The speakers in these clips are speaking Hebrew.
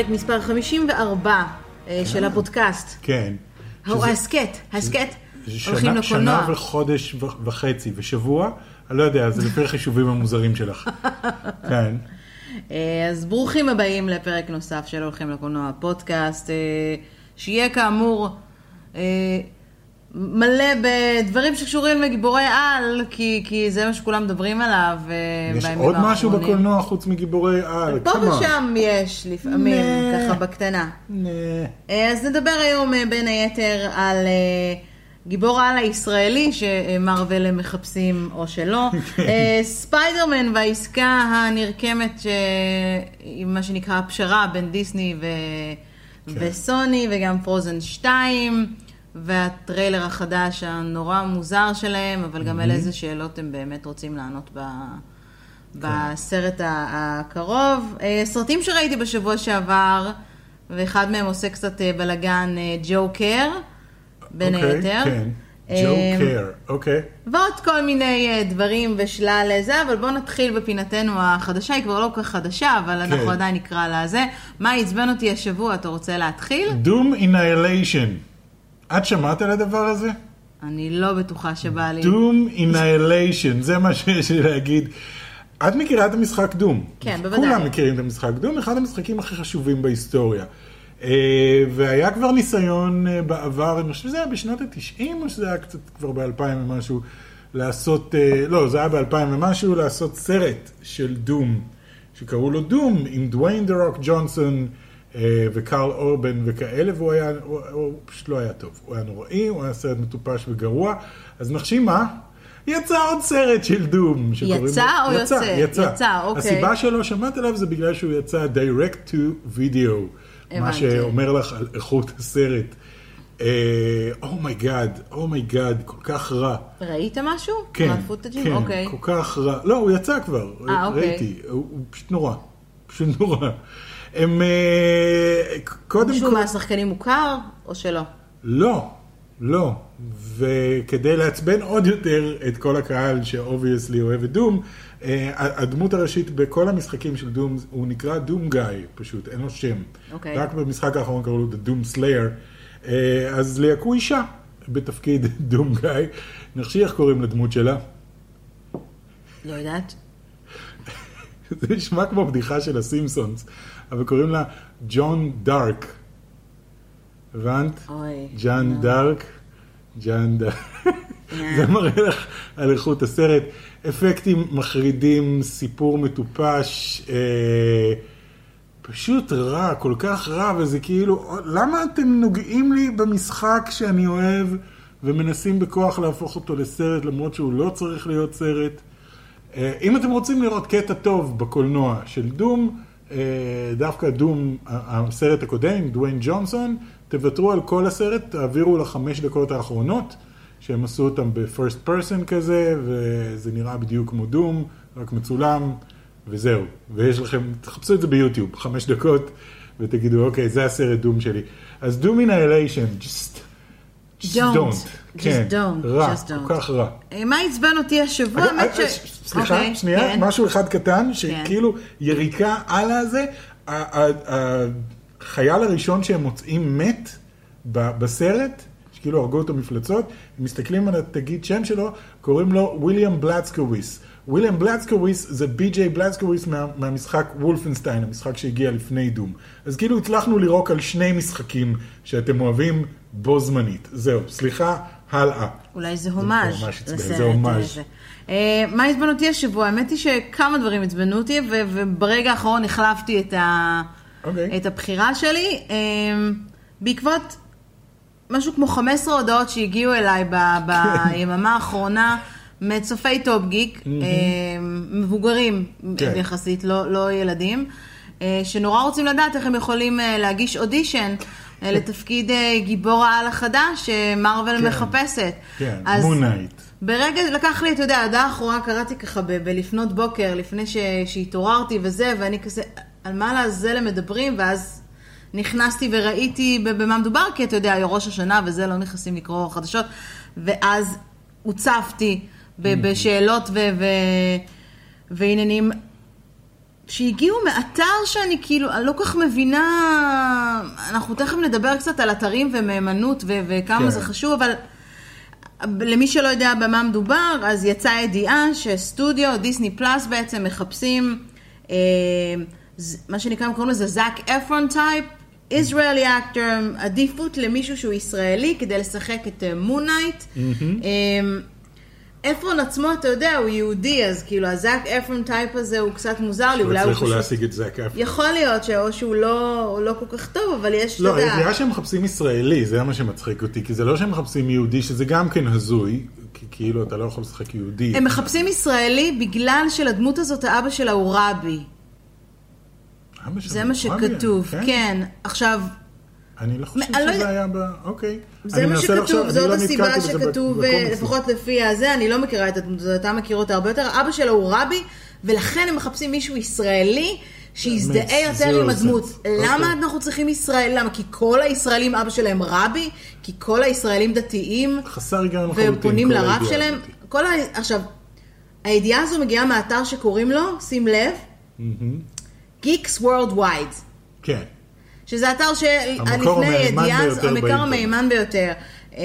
פרק מספר 54 אה, של הפודקאסט. כן. ההסכת, ההסכת. הולכים לקולנוע. שנה וחודש וחצי ושבוע, אני לא יודע, זה לפי החישובים המוזרים שלך. כן. אה, אז ברוכים הבאים לפרק נוסף של הולכים לקולנוע פודקאסט, אה, שיהיה כאמור מלא בדברים שקשורים לגיבורי על, כי, כי זה מה שכולם מדברים עליו אה, יש עוד משהו האחרונים. בקולנוע חוץ מגיבורי על? פה Come on. ושם יש לפעמים, נה. ככה בקטנה. נה. אה, אז נדבר היום אה, בין היתר על גיבור העל הישראלי שמרוויל הם מחפשים או שלא. אה, ספיידרמן והעסקה הנרקמת ש- מה שנקרא הפשרה בין דיסני ו... וסוני וגם פרוזן 2 והטריילר החדש הנורא מוזר שלהם, אבל גם על איזה שאלות הם באמת רוצים לענות ב... בסרט ה- הקרוב. אה, סרטים שראיתי בשבוע שעבר, ואחד מהם עושה קצת אה, בלאגן, אה, ג'ו קר, בין אוקיי, היתר. כן. ג'ו קר, אוקיי. ועוד כל מיני דברים ושלל זה, אבל בואו נתחיל בפינתנו החדשה, היא כבר לא כל כך חדשה, אבל אנחנו כן. עדיין נקרא לה זה. מה עצבן אותי השבוע, אתה רוצה להתחיל? דום אינהיליישן. את שמעת על הדבר הזה? אני לא בטוחה שבא לי. דום אינהיליישן, זה מה שיש לי להגיד. את מכירה את המשחק דום. כן, בוודאי. כולם מכירים את המשחק דום, אחד המשחקים הכי חשובים בהיסטוריה. אה, והיה כבר ניסיון אה, בעבר, אני חושב שזה היה בשנות ה-90, או שזה היה קצת כבר ב-2000 ומשהו, לעשות, אה, לא, זה היה ב-2000 ומשהו, לעשות סרט של דום, שקראו לו דום, עם דוויין דה רוק ג'ונסון וקרל אורבן וכאלה, והוא היה, הוא, הוא פשוט לא היה טוב. הוא היה נוראי, הוא היה סרט מטופש וגרוע. אז נחש מה? יצא עוד סרט של Doom. יצא לו- או יוצא? יצא. יצא, אוקיי. הסיבה שלא שמעת עליו זה בגלל שהוא יצא direct to video. מה הבנתי. שאומר לך על איכות הסרט. אומייגאד, אומייגאד, כל כך רע. ראית משהו? כן? כן, אוקיי. כל כך רע. לא, הוא יצא כבר, אה, אוקיי. ראיתי. הוא הוא פשוט נורא. פשוט נורא. הם אה, קודם מישהו כל... מהשחקנים מוכר או שלא? לא, לא. וכדי לעצבן עוד יותר את כל הקהל ש obviously אוהב את Doom, אה, הדמות הראשית בכל המשחקים של Doom, הוא נקרא Doom Guy, פשוט, אין לו שם. אוקיי. רק במשחק האחרון קראו לו The Doom Slayer. אה, אז ליהקו אישה בתפקיד Doom Guy. נחשי איך קוראים לדמות שלה? לא יודעת. זה נשמע כמו בדיחה של הסימפסונס, אבל קוראים לה ג'ון דארק. הבנת? ג'אן לא. דארק, ג'אן דארק. זה מראה לך על איכות הסרט. אפקטים מחרידים, סיפור מטופש, אה, פשוט רע, כל כך רע, וזה כאילו, למה אתם נוגעים לי במשחק שאני אוהב ומנסים בכוח להפוך אותו לסרט, למרות שהוא לא צריך להיות סרט? אה, אם אתם רוצים לראות קטע טוב בקולנוע של דום, אה, דווקא דום, הסרט הקודם דוויין ג'ונסון, תוותרו על כל הסרט, תעבירו לחמש דקות האחרונות, שהם עשו אותם בפרסט פרסון כזה, וזה נראה בדיוק כמו דום, רק מצולם, וזהו. ויש לכם, תחפשו את זה ביוטיוב, חמש דקות, ותגידו, אוקיי, זה הסרט דום שלי. אז דום אינהיליישן, just, just Don't. כן, don't. רע, Just כל don't. כך רע. אה, מה עצבן אותי השבוע? האמת ש... אה, אה, סליחה, אוקיי, שנייה, כן. משהו אחד קטן, שכאילו יריקה על הזה, החייל הראשון שהם מוצאים מת בסרט, שכאילו הרגו אותו מפלצות, מסתכלים על התגיד שם שלו, קוראים לו וויליאם בלצקוויס. וויליאם בלצקוויס זה בי.ג'יי בלצקוויס מה, מהמשחק וולפנשטיין, המשחק שהגיע לפני דום. אז כאילו הצלחנו לירוק על שני משחקים שאתם אוהבים בו זמנית. זהו, סליחה, הלאה. אולי זה הומאז' לסרט זה הומאז'. הזה. אה, מה עצבן אותי השבוע? האמת היא שכמה דברים עצבנו אותי, וברגע האחרון החלפתי את, ה... אוקיי. את הבחירה שלי. אה, בעקבות משהו כמו 15 הודעות שהגיעו אליי ב- ביממה האחרונה מצופי Top Geek, אה, מבוגרים כן. יחסית, לא, לא ילדים, אה, שנורא רוצים לדעת איך הם יכולים אה, להגיש אודישן. לתפקיד אה, גיבור העל החדש שמרוויל כן. מחפשת. כן, מונייט. ברגע, לקח לי, אתה יודע, ההודעה האחרונה קראתי ככה ב- בלפנות בוקר, לפני ש- שהתעוררתי וזה, ואני כזה, על מה לעזאזל הם מדברים, ואז נכנסתי וראיתי במה מדובר, כי אתה יודע, ראש השנה וזה, לא נכנסים לקרוא חדשות, ואז הוצפתי ב- בשאלות ו- ו- ועניינים. שהגיעו מאתר שאני כאילו, אני לא כל כך מבינה, אנחנו תכף נדבר קצת על אתרים ומהימנות ו- וכמה כן. זה חשוב, אבל למי שלא יודע במה מדובר, אז יצאה ידיעה שסטודיו, Disney Plus בעצם מחפשים, אה, מה שנקרא, הם קוראים לזה זאק אפרון type, Israeli actor, עדיפות למישהו שהוא ישראלי כדי לשחק את Moon Knight. אפרון עצמו, אתה יודע, הוא יהודי, אז כאילו הזאק אפרון type הזה הוא קצת מוזר לי, אולי הוא הצליחו פשוט... להשיג את זאק אפרון. יכול להיות שאו שהוא לא, לא כל כך טוב, אבל יש, אתה לא, יודע... הידיעה שהם מחפשים ישראלי, זה מה שמצחיק אותי, כי זה לא שהם מחפשים יהודי, שזה גם כן הזוי, כי כאילו אתה לא יכול לשחק יהודי. הם מחפשים ישראלי בגלל שלדמות הזאת האבא שלה הוא רבי. זה מה שכתוב, כן. עכשיו, אני לא חושב לא שזה יודע- היה ב... אוקיי. זה מה שכתוב, זאת לא הסיבה שכתוב. אה, לפחות לפי הזה, אני לא מכירה את הדמות הזאת, אתה מכיר אותה הרבה יותר, אבא שלו הוא רבי, ולכן הם מחפשים מישהו ישראלי. שיזדהה יותר עם הדמות. sense. למה אוקיי. אנחנו צריכים ישראל? למה? כי כל הישראלים אבא שלהם רבי? כי כל הישראלים דתיים? חסר היגיון לחלוטין. והם פונים כל לרב שלהם. כל ה... עכשיו, הידיעה הזו מגיעה מאתר שקוראים לו, שים לב, Geeks Worldwide. כן. שזה אתר שלפני ידיעה, ביותר המקור. המהימן ביותר. אה,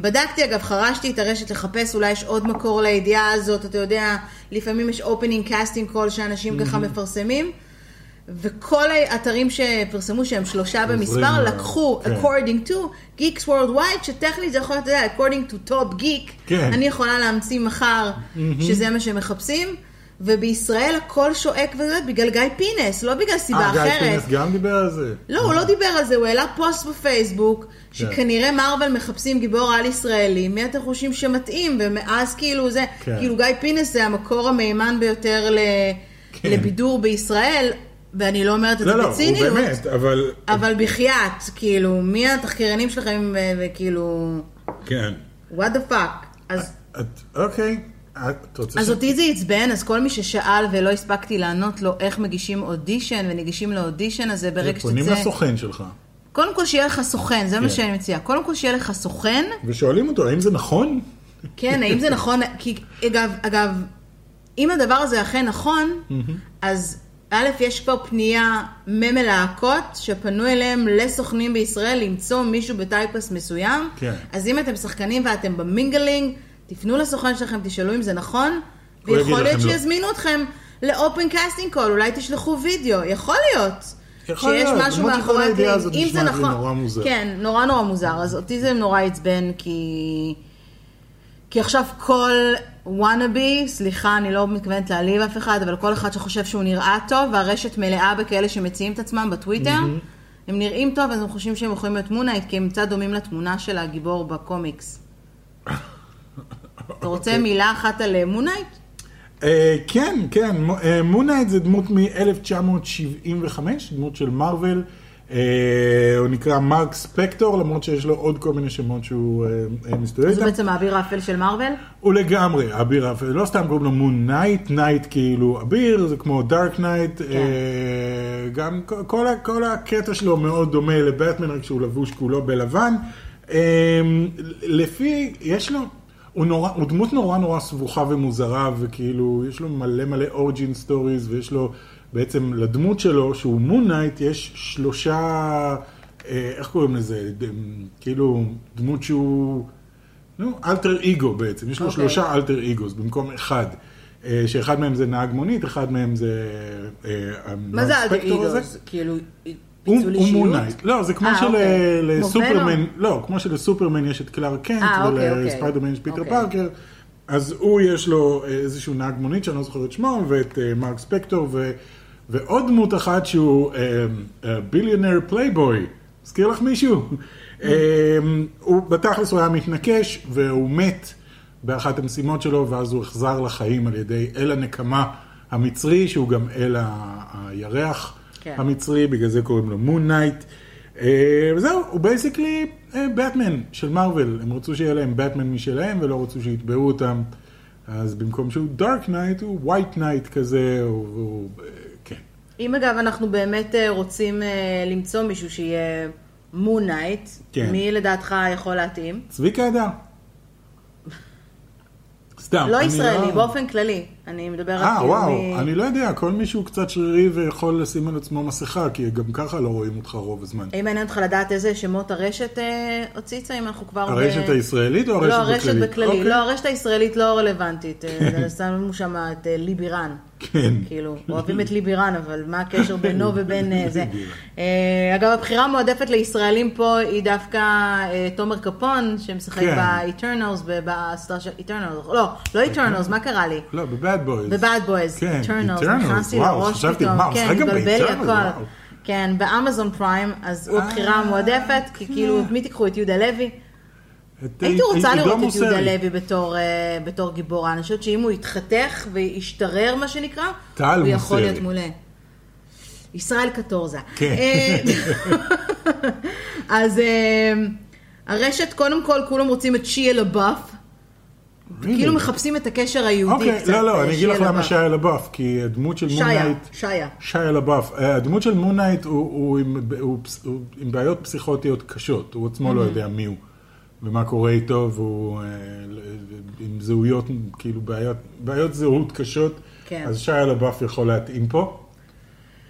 בדקתי אגב, חרשתי את הרשת לחפש, אולי יש עוד מקור לידיעה הזאת, אתה יודע, לפעמים יש opening casting call שאנשים ככה מפרסמים. וכל האתרים שפרסמו שהם שלושה במספר, לקחו כן. according to Geeks Worldwide, שטכנית זה יכול להיות, אתה יודע, according to Top Geek, כן. אני יכולה להמציא מחר שזה מה שמחפשים, ובישראל הכל שואק וזה בגלל גיא פינס, לא בגלל סיבה אה, אחרת. גיא פינס גם דיבר על זה? לא, הוא לא דיבר על זה, הוא העלה פוסט בפייסבוק, כן. שכנראה מארוול מחפשים גיבור על ישראלי, מי אתם חושבים שמתאים, ומאז כאילו זה, כן. כאילו גיא פינס זה המקור המהימן ביותר ל... כן. לבידור בישראל, ואני לא אומרת את זה לא, לא, הוא בציניות, באמת, אבל... אבל בחייאת, כאילו, מי התחקירנים שלכם, וכאילו, כן. what the fuck. אז... את- אוקיי. אז אותי זה עצבן, אז כל מי ששאל ולא הספקתי לענות לו איך מגישים אודישן וניגשים לאודישן הזה ברגע פונים שתצא... לסוכן שלך, קודם כל שיהיה לך סוכן, זה מה כן. שאני מציעה. קודם כל שיהיה לך סוכן, ושואלים אותו, האם זה נכון? כן, האם זה נכון, כי אגב, אגב, אם הדבר הזה אכן נכון, אז א', יש כבר פנייה ממלהקות שפנו אליהם לסוכנים בישראל למצוא מישהו בטייפס מסוים. כן. אז אם אתם שחקנים ואתם במינגלינג, תפנו לסוכן שלכם, תשאלו אם זה נכון, ויכול להיות לא. שיזמינו אתכם ל open casting call, אולי תשלחו וידאו, יכול להיות. יכול שיש להיות, משהו מאחורי הקלעים. אם זה נכון, נורא מוזר. כן, נורא נורא מוזר, אז אותי זה נורא עצבן, כי... כי עכשיו כל wannabe, סליחה, אני לא מתכוונת להעליב אף אחד, אבל כל אחד שחושב שהוא נראה טוב, והרשת מלאה בכאלה שמציעים את עצמם בטוויטר, הם נראים טוב, אז הם חושבים שהם יכולים להיות Moon Knight, כי הם קצת דומים לתמונה של הגיבור בקומיקס. אתה רוצה מילה אחת על אה, Moon Knight? אה, כן, כן, Moon Knight זה דמות מ-1975, דמות של מארוול. אה, הוא נקרא מרק ספקטור, למרות שיש לו עוד כל מיני שמות שהוא אה, אה, מסתובב זה איתם. בעצם האביר האפל של מארוול? הוא לגמרי אביר האפל, לא סתם קוראים לו Moon Knight, knight כאילו אביר, זה כמו Dark Knight, כן. גם כל- הקטע שלו מאוד דומה לבטמן, רק שהוא לבוש כולו בלבן. אה, לפי, יש לו, הוא, נורא, הוא דמות נורא נורא סבוכה ומוזרה, וכאילו, יש לו מלא מלא origin stories, ויש לו בעצם לדמות שלו, שהוא Moon Knight, יש שלושה, אה, איך קוראים לזה, כאילו, דמות שהוא... נו, אלטר אגו בעצם, יש לו אוקיי. שלושה alter egos במקום אחד. אה, שאחד מהם זה נהג מונית, אחד מהם זה... אה, מה זה אלטר. אגו? כאילו, הוא פיצול הוא אישיות? Moon Knight. לא, זה כמו אה, אוקיי. שלסופרמן, Venom? לא, כמו שלסופרמן יש את קלאר קנט, אה, אוקיי, אוקיי. ולספיידרמן יש פיטר אוקיי. פארקר, אז הוא יש לו אה, איזשהו נהג מונית שאני לא זוכר את שמו, ואת אה, מרק ספקטור, ועוד דמות אחת שהוא billionaire playboy. מזכיר לך מישהו? אה, הוא בתכלס הוא היה מתנקש, והוא מת באחת המשימות שלו, ואז הוא הוחזר לחיים על ידי אל הנקמה המצרי, שהוא גם אל ה- הירח. כן. המצרי, בגלל זה קוראים לו Moon Knight. אה, וזהו, הוא basically באטמן של מארוול. הם רצו שיהיה להם באטמן משלהם ולא רצו שיתבעו אותם. אז במקום שהוא Dark Knight, הוא White Knight כזה, הוא, אה, כן. אם אגב אנחנו באמת אה, רוצים אה, למצוא מישהו שיהיה Moon Knight, כן. מי לדעתך יכול להתאים? צביקה הדר. סתם. לא ישראלי, באופן כללי. אני מדברת אה, כאילו וואו, מ- אני לא יודע, כל מי שהוא קצת שרירי ויכול לשים על עצמו מסכה, כי גם ככה לא רואים אותך רוב הזמן. האם מעניין אותך לדעת איזה שמות הרשת אה, הוציצה, אם אנחנו כבר... ב- הרשת הישראלית או הרשת לא, הרשת בכללי? בכללי. אוקיי. לא, הרשת הישראלית לא רלוונטית. אה, שמו שם את אה, ליבירן. כן. כאילו, אוהבים את ליבירן, אבל מה הקשר בינו ובין אה, זה? אה, אגב, הבחירה המועדפת לישראלים פה היא דווקא אה, תומר קפון, שמשחק כן. ב-Eternals, בסטאר של Eternals. לא, לא Eternals, מה קרה לי? לא. בבאד בויז, כן, Eternals, Eternals, נכנסתי לראש פתאום, כן, התבלבל לי הכל. כן, באמזון פריים, אז הוא הבחירה אה, המועדפת, כי. כאילו, מי תיקחו? את יהודה לוי? הייתי רוצה לראות את. יהודה לוי בתור, אה, בתור גיבור. אני חושבת שאם הוא יתחתך וישתרר, מה שנקרא, הוא יכול. להיות מעולה. ישראל קטורזה. כן. אה, אז הרשת, קודם כל, כולם רוצים את שיהיה לבאף. כאילו מחפשים את הקשר היהודי אוקיי, קצת. לא, לא, אה, אני אגיד לך למה. שיה לבאף, כי הדמות של מונייט... שיה. שיה לבאף. אה, הדמות של מונייט הוא, הוא, עם, הוא, פס- הוא עם בעיות פסיכוטיות קשות, הוא עצמו Mm-hmm. לא יודע מי הוא ומה קורה איתו, והוא אה, עם זהויות, כאילו בעיות, בעיות זהות קשות, כן. אז שיה לבאף יכול להתאים פה.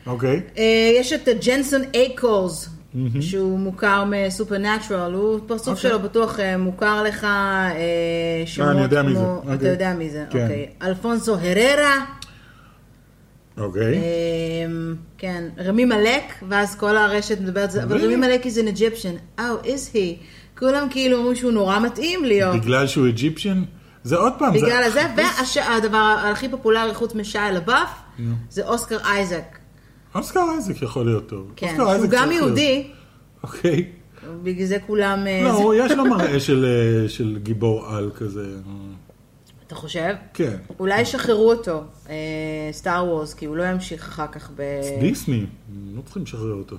אוקיי, אה, יש את ג'נסן אקלס, שהוא מוכר מ Supernatural, הוא פרצוף אוקיי. שלו בטוח אה, מוכר לך, אה, שמות אני יודע מי זה, כמו- אוקיי. אתה יודע מי זה, כן. אוקיי. אלפונסו הררה, אוקיי. אה, כן, רמי מלק, ואז כל הרשת מדברת על זה, אבל רמי? רמי מלק is an Egyptian, oh, is he? כולם כאילו אומרים שהוא נורא מתאים להיות. בגלל שהוא Egyptian? זה עוד פעם, זה... בגלל הזה, והדבר הכי פופולרי חוץ משיה לבאף, זה אוסקר אייזק. אוסקר אייזק יכול להיות טוב. כן, שהוא אייזק גם. יהודי, אוקיי. בגלל זה כולם... אה, לא, הוא- יש לו מראה של, אה, של גיבור על כזה. אתה חושב? כן. אולי ישחררו אותו, סטאר וורס, כי הוא לא ימשיך אחר כך ב... דיסני, לא צריכים לשחרר אותו.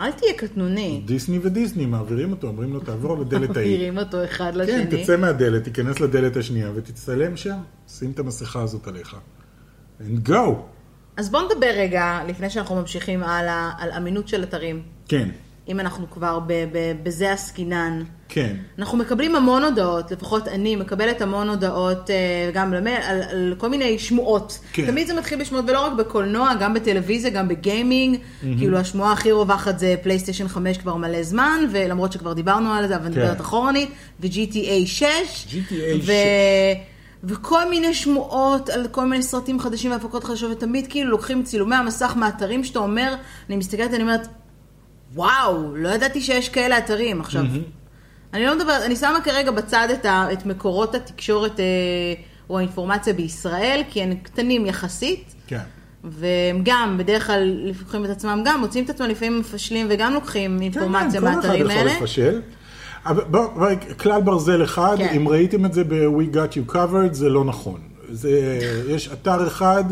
אל תהיה קטנוני. דיסני ודיסני מעבירים אותו, אומרים לו תעבור לדלת ההיא. מעבירים אותו אחד כן, לשני. תצא מהדלת, תיכנס לדלת השנייה ותצטלם שם, שים את המסכה הזאת עליך. And go. אז בוא נדבר רגע, לפני שאנחנו ממשיכים הלאה, על אמינות של אתרים. כן, אם אנחנו כבר ב- ב- בזה עסקינן. כן. אנחנו מקבלים המון הודעות, לפחות אני מקבלת המון הודעות אה, גם למייל, על, על כל מיני שמועות. כן. תמיד זה מתחיל בשמועות, ולא רק בקולנוע, גם בטלוויזיה, גם בגיימינג. כאילו השמועה הכי רווחת זה פלייסטיישן 5 כבר מלא זמן, ולמרות שכבר דיברנו על זה, אבל נדברת אחורנית, ו-GTA 6. GTA ו... 6. וכל מיני שמועות על כל מיני סרטים חדשים והפקות חדשות, ותמיד כאילו לוקחים צילומי המסך מהאתרים שאתה אומר, אני מסתכלת, אני אומרת, וואו, לא ידעתי שיש כאלה אתרים. עכשיו, אני לא מדברת, אני שמה כרגע בצד את, ה, את מקורות התקשורת אה, או האינפורמציה בישראל, כי הם קטנים יחסית, כן. והם גם, בדרך כלל, לוקחים את עצמם גם, מוצאים את עצמם לפעמים מפשלים וגם לוקחים אינפורמציה כן, מהאתרים כל אחד האלה. יכול לפשל. כלל ברזל אחד, כן. אם ראיתם את זה ב-We Got You Covered, זה לא נכון. זה, יש אתר אחד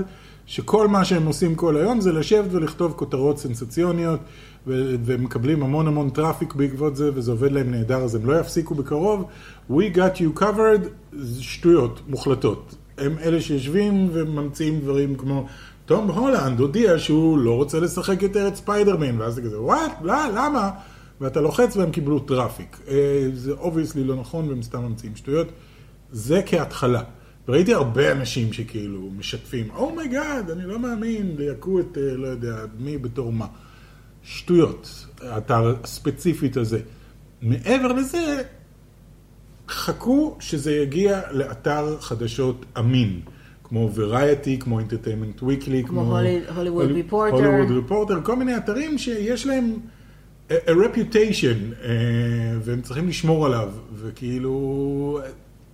שכל מה שהם עושים כל היום זה לשבת ולכתוב כותרות סנסציוניות, ו- ומקבלים המון המון traffic בעקבות זה, וזה עובד להם נהדר, אז הם לא יפסיקו בקרוב. We Got You Covered, זה שטויות מוחלטות. הם אלה שיושבים וממציאים דברים כמו... תום הולנד הודיע שהוא לא רוצה לשחק יותר את ספיידרמן, ואז זה כזה, what? לא, למה? ואתה לוחץ והם קיבלו traffic. אה, זה obviously לא נכון והם סתם ממציאים שטויות. זה כהתחלה. וראיתי הרבה אנשים שכאילו משתפים, oh my god, אני לא מאמין, ליהקו את, אה, לא יודע, מי בתור מה. שטויות, האתר הספציפית הזה. מעבר לזה, חכו שזה יגיע לאתר חדשות אמין, כמו Variety, כמו Entertainment Weekly, כמו Holly- Hollywood Reporter. Hollywood Reporter, כל מיני אתרים שיש להם a, reputation, uh, והם צריכים לשמור עליו, וכאילו,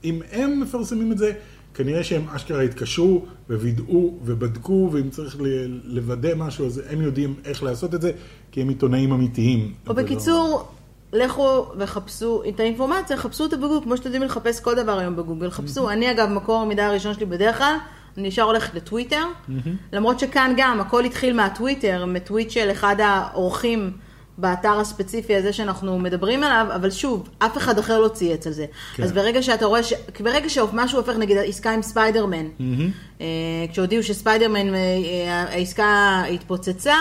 אם הם מפרסמים את זה, כנראה שהם אשכרה התקשרו ווידאו ובדקו, ואם צריך לוודא משהו, אז הם יודעים איך לעשות את זה, כי הם עיתונאים אמיתיים. או אבל לא- בקיצור, לכו וחפשו את האינפורמציה, חפשו אותה בגוגל, כמו שאתם יודעים לחפש כל דבר היום בגוגל. חפשו, אני אגב, מקור המידע הראשון שלי בדרך כלל, אני ישר הולכת לטוויטר, למרות שכאן גם, הכל התחיל מהטוויטר, מטוויט של אחד האורחים באתר הספציפי הזה שאנחנו מדברים עליו, אבל שוב, אף אחד אחר לא צייץ על זה. כן. אז ברגע שאתה רואה, ש... ברגע שמשהו הופך, נגיד עסקה עם ספיידרמן, אה, כשהודיעו שספיידרמן, אה, אה, העסקה התפוצצה,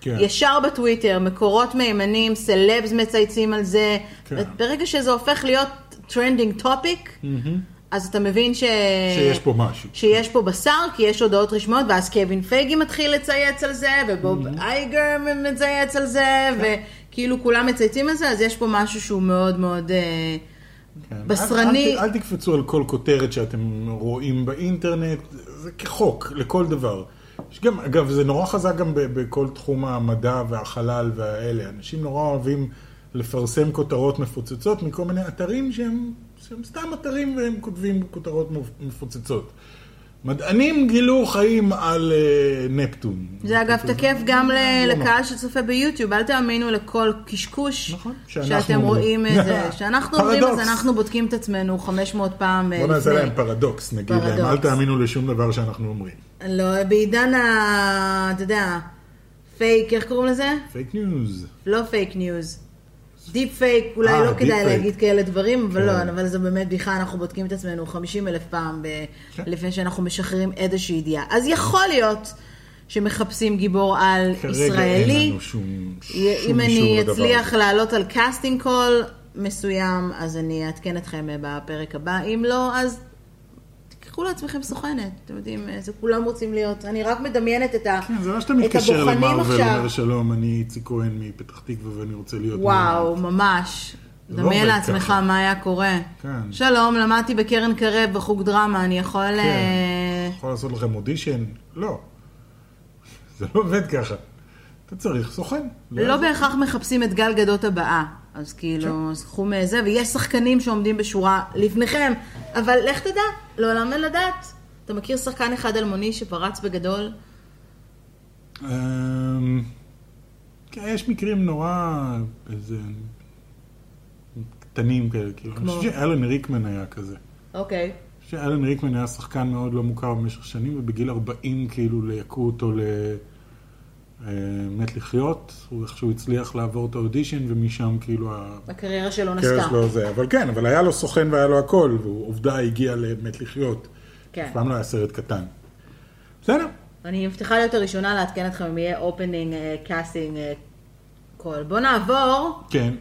כן. ישר בטוויטר, מקורות מהימנים, סלבס מצייצים על זה. כן. ברגע שזה הופך להיות trending topic, אז אתה מבין ש... שיש פה משהו. שיש פה בשר, כי יש הודעות רשמיות, ואז קווין פייגי מתחיל לצייץ על זה, ובוב Mm-hmm. אייגר מצייץ על זה, כן. וכאילו כולם מצייצים על זה, אז יש פה משהו שהוא מאוד מאוד אה, כן. בשרני. אל, אל, אל תקפצו על כל כותרת שאתם רואים באינטרנט, זה כחוק לכל דבר. יש גם, אגב, זה נורא חזק גם ב- בכל תחום המדע והחלל והאלה. אנשים נורא אוהבים לפרסם כותרות מפוצצות מכל מיני אתרים שהם, שהם סתם אתרים והם כותבים כותרות מפוצצות. מדענים גילו חיים על אה, נפטון. זה אגב תקף גם ל- לא. לקהל שצופה ביוטיוב, אל תאמינו לכל קשקוש נכון, שאתם. רואים את זה. שאנחנו אומרים, אז. אנחנו בודקים את עצמנו 500 פעם אה, בוא נעשה לפני. להם פרדוקס, נגיד להם, פרדוקס. אל תאמינו לשום דבר שאנחנו אומרים. לא, בעידן ה... אתה יודע, פייק, איך קוראים לזה? fake news. לא fake news. deep fake, אולי אה, לא כדאי פייק. להגיד כאלה דברים, אבל כן. לא, אבל זה באמת בדיחה, אנחנו בודקים את עצמנו 50 אלף פעם ב... כן. לפני שאנחנו משחררים איזושהי ידיעה. אז יכול להיות שמחפשים גיבור על כרגע ישראלי. אין לנו שום, שום אם אני אצליח. לעלות על casting call מסוים, אז אני אעדכן אתכם בפרק הבא. אם לא, אז תיקחו לעצמכם סוכנת. אתם יודעים, אה, זה כולם רוצים להיות. אני רק מדמיינת את ה- כן, זה לא שאתה את מתקשר הבוחנים עכשיו. ואומר שלום, אני איציק כהן מפתח תקווה ואני רוצה להיות... וואו, מועמד." ממש. לא דמיין עובד לעצמך ככה. מה היה קורה. כן. שלום, למדתי בקרן קרב בחוג דרמה, אני יכול... כן. אה, יכול לעשות לכם אודישן? לא. זה לא עובד ככה. אתה צריך סוכן. לא. בהכרח מחפשים את גל גדות הבאה. אז כן. כאילו, אז קחו מזה, ויש שחקנים שעומדים בשורה לפניכם, אבל לך תדע, לעולם אין לדעת. אתה מכיר שחקן אחד אלמוני שפרץ בגדול? אמ, כן, יש מקרים נורא... איזה... קטנים כאלה, כאילו. אני? חושב שאלן ריקמן היה כזה. אוקיי. שאלן ריקמן היה שחקן מאוד לא מוכר במשך שנים, ובגיל 40 כאילו ליהקו אותו ל... אה, מת לחיות, הוא איכשהו הצליח לעבור את האודישן, ומשם כאילו. הקריירה שלו נסקה. שלו זה, אבל כן, אבל היה לו סוכן והיה לו הכל, ועובדה הגיע למת לחיות. כן. אף פעם לא היה סרט קטן. בסדר. אני מבטיחה להיות הראשונה לעדכן אתכם אם יהיה opening, casting, call. בואו נעבור. כן.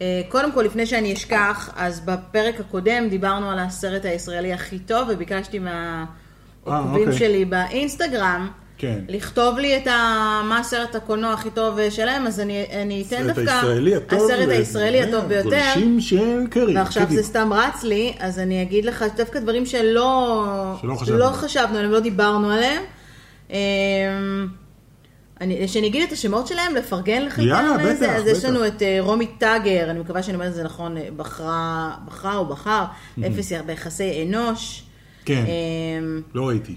אה, קודם כל, לפני שאני אשכח, אז בפרק הקודם דיברנו על הסרט הישראלי הכי טוב, וביקשתי מהעוקבים אוקיי. שלי באינסטגרם, כן. לכתוב לי את ה... מה הסרט הקולנוע הכי טוב אה, שלהם, אז אני, אני אתן הסרט דווקא... הישראלי הטוב. הסרט הישראלי הטוב זה, ביותר. גולשים של קרי. ועכשיו קדימה. זה סתם רץ לי, אז אני אגיד לך דווקא דברים שלא, שלא חשבנו. לא חשבנו עליהם, לא דיברנו עליהם. אמ, אני, שאני אגיד את השמות שלהם, לפרגן לחלקם. יאללה, איזה, בטח, אז יש בטח. לנו את אה, רומי טאגר, אני מקווה שאני אומרת את זה נכון, אה, בחרה, בחרה או בחר, אפס ביחסי אנוש. כן, אמ, לא ראיתי,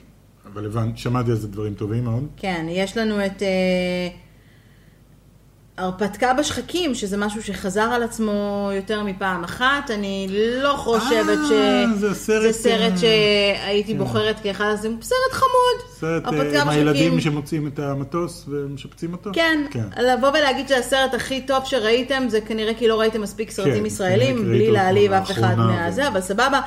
אבל הבנתי, שמעתי על זה דברים טובים מאוד. כן, יש לנו את אה, הרפתקה בשחקים, שזה משהו שחזר על עצמו יותר מפעם אחת. אני לא חושבת ש... אה, זה הסרט, זה סרט אה, שהייתי כן. בוחרת כאחד, זה סרט חמוד. סרט אה, עם בשחקים. הילדים שמוצאים את המטוס ומשפצים אותו? כן, כן. לבוא ולהגיד שהסרט הכי טוב שראיתם, זה כנראה כי לא ראיתם מספיק סרטים כן, ישראלים, בלי להעליב אף אחד לאחרונה, מהזה, אבל סבבה.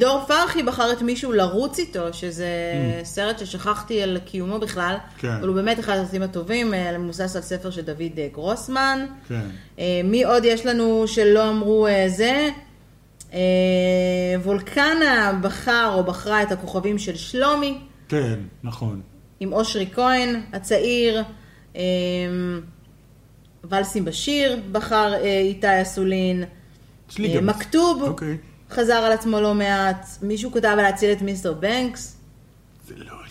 דור פרחי בחר את מישהו לרוץ איתו, שזה Mm. סרט ששכחתי על קיומו בכלל, כן. אבל הוא באמת אחד הסרטים הטובים, מבוסס על ספר של דוד גרוסמן. כן. אה, מי עוד יש לנו שלא אמרו אה, זה? אה, וולקנה בחר או בחרה את הכוכבים של שלומי. כן, נכון. עם אושרי כהן הצעיר, ולסים בשיר בחר איתי אסולין. מכתוב אוקיי. חזר על עצמו לא מעט, מישהו כתב להציל את מיסטר בנקס, זה לא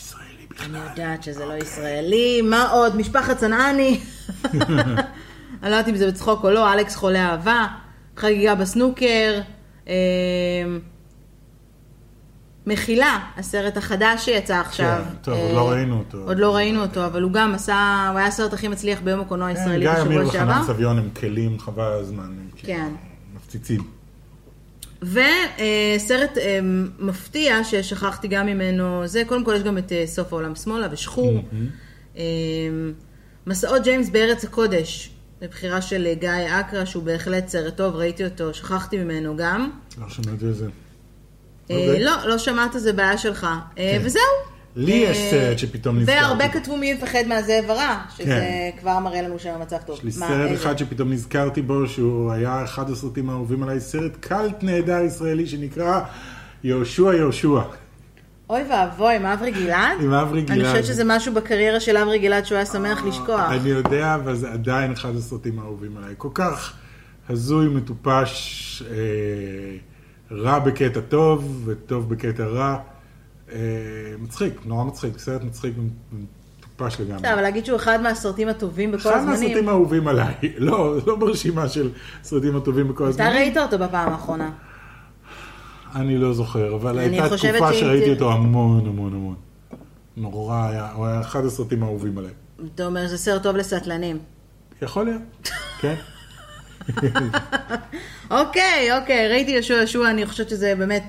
אני. יודעת שזה לא ישראלי, מה עוד? משפחת צנעני, אני לא יודעת אם זה בצחוק או לא, אלכס חולה אהבה, חגיגה בסנוקר, אמ, מחילה, הסרט החדש שיצא עכשיו. כן, טוב, אה, עוד לא ראינו אותו. עוד לא ראינו אותו, אבל הוא גם עשה, הוא היה הסרט הכי מצליח ביום הקולנוע כן, הישראלי גיא אמיר בשבוע וחנן שעבר. סביון הם כלים חבל הזמן. הם כאילו כן. מפציצים. וסרט אה, מפתיע ששכחתי גם ממנו, זה קודם כל יש גם את אה, סוף העולם שמאלה ושחור. אה, מסעות ג'יימס בארץ הקודש, לבחירה של אה, גיא אקרא, שהוא בהחלט סרט טוב, ראיתי אותו, שכחתי ממנו גם. לא שמעתי על זה. אוקיי. לא, לא שמעת, זה בעיה שלך. כן. וזהו. לי יש אה, סרט שפתאום נזכרתי. והרבה כתבו מי מפחד מהזאב הרע, שזה כן. כבר מראה לנו שהמצב טוב. יש לי סרט? אחד שפתאום נזכרתי בו, שהוא היה אחד הסרטים האהובים עליי, סרט קאלט נהדר ישראלי שנקרא יהושע יהושע. אוי ואבוי, עם אברי גלעד? עם אברי אני גלעד. חושבת שזה משהו בקריירה של אברי גלעד שהוא היה שמח לשכוח. אני יודע, אבל זה עדיין אחד הסרטים האהובים עליי. כל כך הזוי, מטופש, אה, רע בקטע טוב, וטוב בקטע רע. אה, מצחיק, נורא מצחיק, סרט מצחיק ומטופש לגמרי. בסדר, אבל להגיד שהוא אחד מהסרטים הטובים בכל אחד הזמנים. מהסרטים האהובים עליי, לא, לא ברשימה של סרטים הטובים בכל אתה הזמנים. ראית אותו בפעם האחרונה. אני לא זוכר, אבל הייתה תקופה שראיתי אותו המון המון המון. נורא היה, הוא היה אחד הסרטים האהובים עליי. אתה אומר שזה סרט טוב לסטלנים. יכול להיות, כן. אוקיי, אוקיי, ראיתי יהושע יהושע, אני חושבת שזה באמת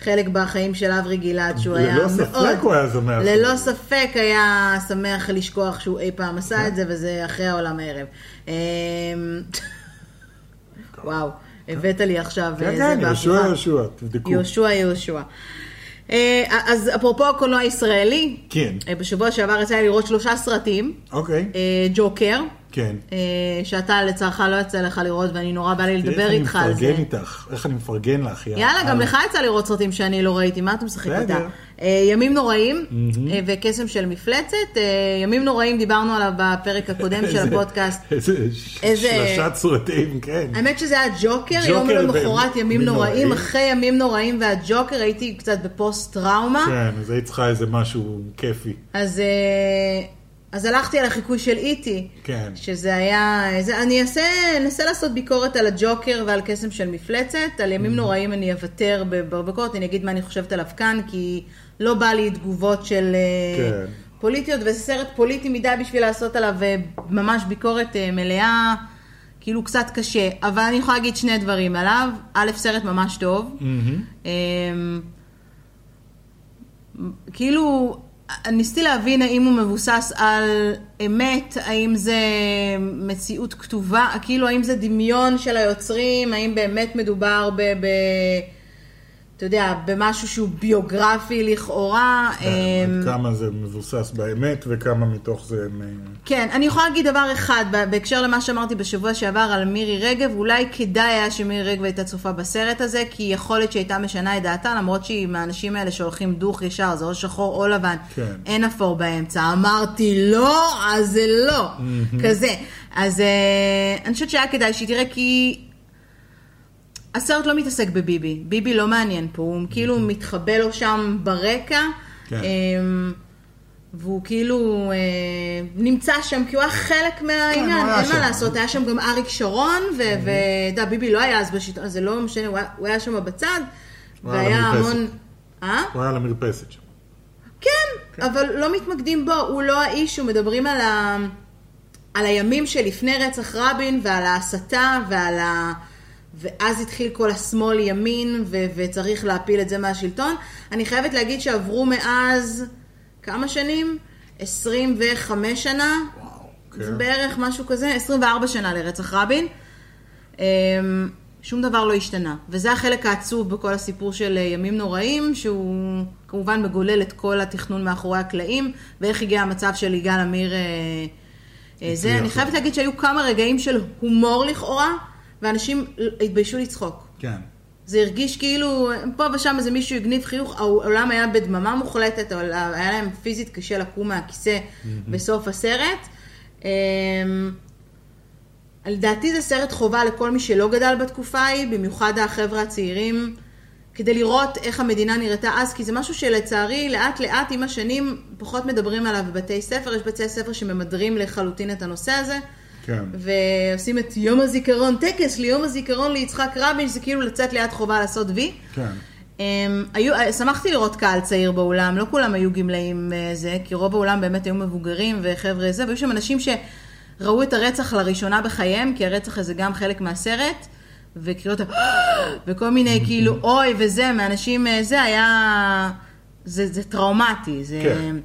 חלק בחיים של אברי גלעד, שהוא היה ללא מאוד... ספק הוא היה שמח. ללא ספק היה שמח לשכוח שהוא אי פעם עשה את זה, וזה אחרי העולם הערב. אמ, וואו, הבאת לי עכשיו... כן, אה, כן, יהושע. יהושע, תבדקו. יהושע יהושע. אה, אז אפרופו הקולנוע הישראלי, כן, אה, בשבוע שעבר יצא לי לראות שלושה סרטים. אוקיי, ג'וקר, כן. אה, שאתה לצערך לא יצא לך לראות, ואני נורא בא לי לדבר איך איתך על אני זה. מפרגן איתך, איך אני מפרגן לך. יא יאללה, גם. לך יצא לראות סרטים שאני לא ראיתי, מה אתה משחק. איתה? אה, ימים נוראים אה, וקסם של מפלצת. ימים נוראים, דיברנו עליו בפרק הקודם של הפודקאסט. איזה ש- איזה- שלשת סרטים, כן. האמת שזה היה ג'וקר, יום למחרת ימים נוראים. אחרי ימים נוראים והג'וקר הייתי קצת בפוסט טראומה. כן, אז היית צריכה איזה משהו כיפי. אז, אז הלכתי על החיקוי של איטי, כן. שזה היה, זה, אני אעשה, אנסה לעשות ביקורת על הג'וקר ועל קסם של מפלצת, על. ימים נוראים אני אוותר בביקורת, אני אגיד מה אני חושבת עליו כאן, כי לא בא לי תגובות של אה, כן. פוליטיות, וזה סרט פוליטי מדי בשביל לעשות עליו אה, ממש ביקורת אה, מלאה, כאילו קצת קשה, אבל אני יכולה להגיד שני דברים עליו, א', סרט ממש טוב. אמ, כאילו, ניסיתי להבין האם הוא מבוסס על אמת, האם זה מציאות כתובה, כאילו האם זה דמיון של היוצרים, האם באמת מדובר ב... ב אתה יודע, במשהו שהוא ביוגרפי לכאורה. כן, אמ, עד כמה זה מבוסס באמת וכמה מתוך זה... הם- כן, אני יכולה להגיד דבר אחד, בהקשר למה שאמרתי בשבוע שעבר על מירי רגב, אולי כדאי היה שמירי רגב הייתה צופה בסרט הזה, כי יכול להיות שהייתה משנה את דעתה, למרות שהיא מהאנשים האלה שהולכים דוך ישר, זה או שחור או לבן, כן. אין אפור באמצע. אמרתי לא, אז זה לא, כזה. אז אה, אני חושבת שהיה כדאי שהיא תראה, כי הסרט לא מתעסק בביבי, ביבי לא מעניין פה, הוא כאילו מתחבא לו שם ברקע. כן. אמ, והוא כאילו אה, נמצא שם כי הוא היה חלק מהעניין, הוא היה אין מה. לעשות, היה שם גם אריק שרון, ואתה יודע, ביבי לא היה אז בשלטון, אז זה לא משנה, הוא היה- הוא היה שם בצד, הוא והיה. המון... אה? הוא היה על המרפסת שם. כן, אבל לא מתמקדים בו, הוא לא האיש, מדברים על, ה... על הימים שלפני רצח רבין ועל ההסתה ועל ה... ואז התחיל כל השמאל ימין ו... וצריך להפיל את זה מהשלטון. אני חייבת להגיד שעברו מאז כמה שנים? 25 שנה, כן. זה בערך משהו כזה, 24 שנה לרצח רבין. אמ, שום דבר לא השתנה. וזה החלק העצוב בכל הסיפור של אה, ימים נוראים, שהוא כמובן מגולל את כל התכנון מאחורי הקלעים, ואיך הגיע המצב של יגאל עמיר. אה, אה, זה. אני חייבת להגיד שהיו כמה רגעים של הומור לכאורה, ואנשים התביישו לצחוק. כן. זה הרגיש כאילו, פה ושם איזה מישהו הגניב חיוך, העולם היה בדממה מוחלטת, היה להם פיזית קשה לקום מהכיסא בסוף הסרט. אמ, לדעתי זה סרט חובה לכל מי שלא גדל בתקופה ההיא, במיוחד החבר'ה הצעירים, כדי לראות איך המדינה נראתה אז, כי זה משהו שלצערי לאט לאט עם השנים פחות מדברים עליו בבתי ספר, יש בתי ספר שממדרים לחלוטין את הנושא הזה. כן. ועושים את יום הזיכרון, טקס ליום הזיכרון ליצחק רבין, שזה כאילו לצאת ליד חובה לעשות וי. כן. Um, היו, שמחתי לראות קהל צעיר באולם, לא כולם היו גמלאים uh, זה, כי רוב האולם באמת היו מבוגרים וחבר'ה זה, והיו שם אנשים שראו את הרצח לראשונה בחייהם, כי הרצח הזה גם חלק מהסרט, וקריאות. וכל מיני כאילו אוי וזה, מאנשים uh, זה היה... זה, זה טראומטי, זה... כן.